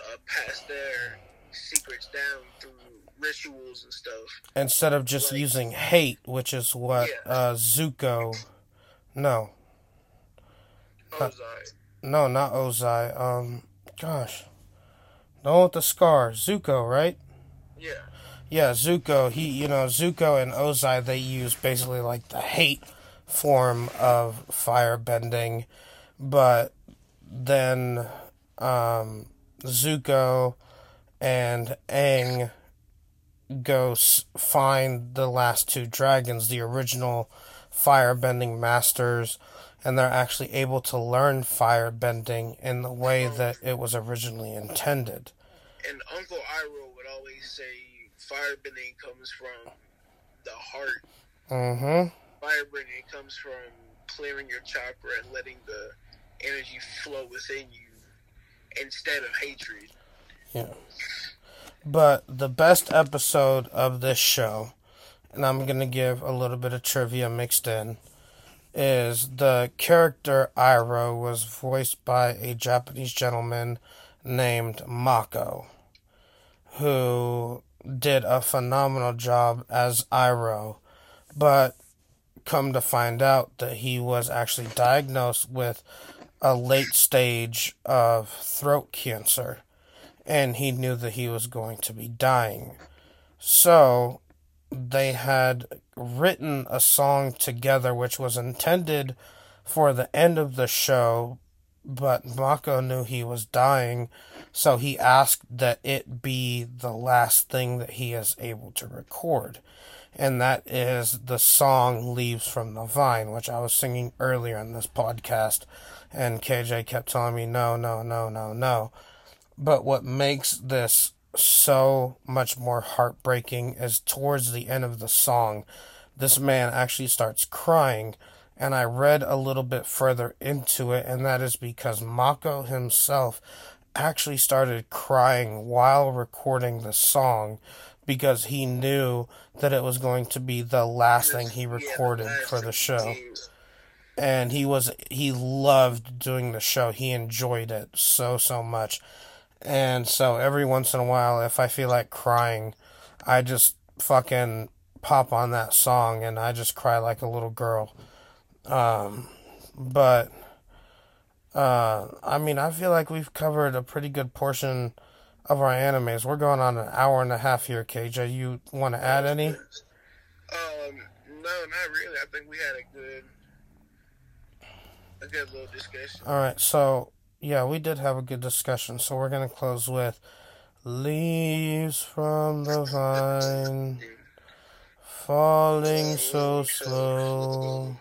Speaker 2: uh, passed their secrets down through rituals and stuff.
Speaker 1: Instead of just
Speaker 2: Right.
Speaker 1: using hate, which is what
Speaker 2: Yeah.
Speaker 1: uh, Zuko. No,
Speaker 2: Ozai.
Speaker 1: no, not Ozai. Um, gosh. The one with the scar. Zuko, right?
Speaker 2: Yeah.
Speaker 1: Yeah, Zuko, he, you know, Zuko and Ozai, they use basically like the hate form of firebending, but then um, Zuko and Aang go s- find the last two dragons, the original firebending masters, and they're actually able to learn firebending in the way that it was originally intended.
Speaker 2: And Uncle Iroh would always say firebending comes from the heart.
Speaker 1: Mm-hmm.
Speaker 2: Firebending comes from clearing your chakra and letting the energy flow within you instead of hatred. Yeah.
Speaker 1: But the best episode of this show, and I'm going to give a little bit of trivia mixed in, is the character Iroh was voiced by a Japanese gentleman named Mako, who did a phenomenal job as Iroh, but come to find out that he was actually diagnosed with a late stage of throat cancer and he knew that he was going to be dying. So they had written a song together which was intended for the end of the show, but Mako knew he was dying, so he asked that it be the last thing that he is able to record. and that is the song Leaves from the Vine, which I was singing earlier in this podcast. And KJ kept telling me, no, no, no, no, no. But what makes this so much more heartbreaking is towards the end of the song, this man actually starts crying. And I read a little bit further into it, and that is because Mako himself actually started crying while recording the song because he knew that it was going to be the last thing he recorded for the show. And he was he loved doing the show. He enjoyed it so so much. And so every once in a while if I feel like crying, I just fucking pop on that song and I just cry like a little girl. Um but uh I mean I feel like we've covered a pretty good portion of our animes. We're going on an hour and a half here, KJ. You want to add any? Um,
Speaker 2: no, not really. I think we had a good, a good little discussion.
Speaker 1: All right, so yeah, we did have a good discussion. So we're gonna close with leaves from the vine, falling so slow,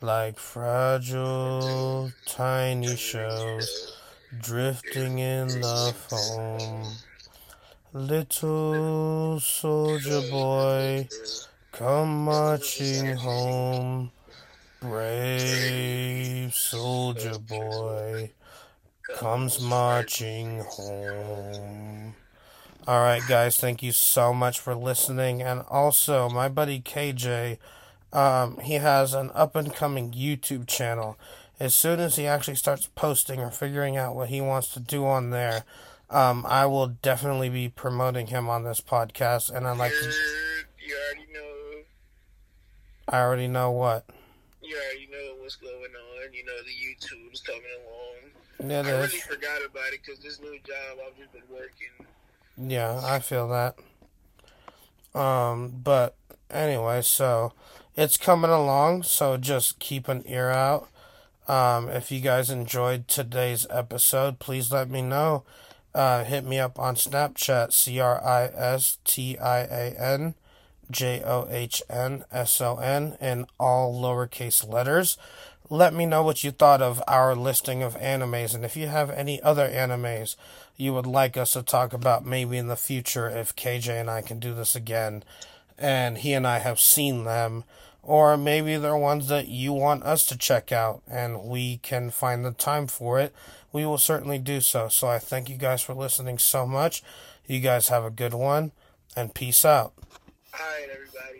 Speaker 1: like fragile tiny shells drifting in the foam. Little soldier boy, come marching home. Brave soldier boy comes marching home. All right, guys, thank you so much for listening. And also, my buddy KJ, um, he has an up and coming YouTube channel as soon as he actually starts posting or figuring out what he wants to do on there, um, I will definitely be promoting him on this podcast. And I'd like to.
Speaker 2: You already know.
Speaker 1: I already know what.
Speaker 2: You already know what's going on. You know the YouTube's coming along. Yeah, I is. really forgot about it because this new job I've just been working.
Speaker 1: Yeah, I feel that. Um, but anyway, so it's coming along. So just keep an ear out. Um, if you guys enjoyed today's episode, please let me know. Uh, hit me up on Snapchat, C R I S T I A N J O H N S O N, in all lowercase letters. Let me know what you thought of our listing of animes, and if you have any other animes you would like us to talk about maybe in the future if KJ and I can do this again, and he and I have seen them or maybe they're ones that you want us to check out and we can find the time for it, we will certainly do so. So I thank you guys for listening so much. You guys have a good one and peace out.
Speaker 2: All right, everybody.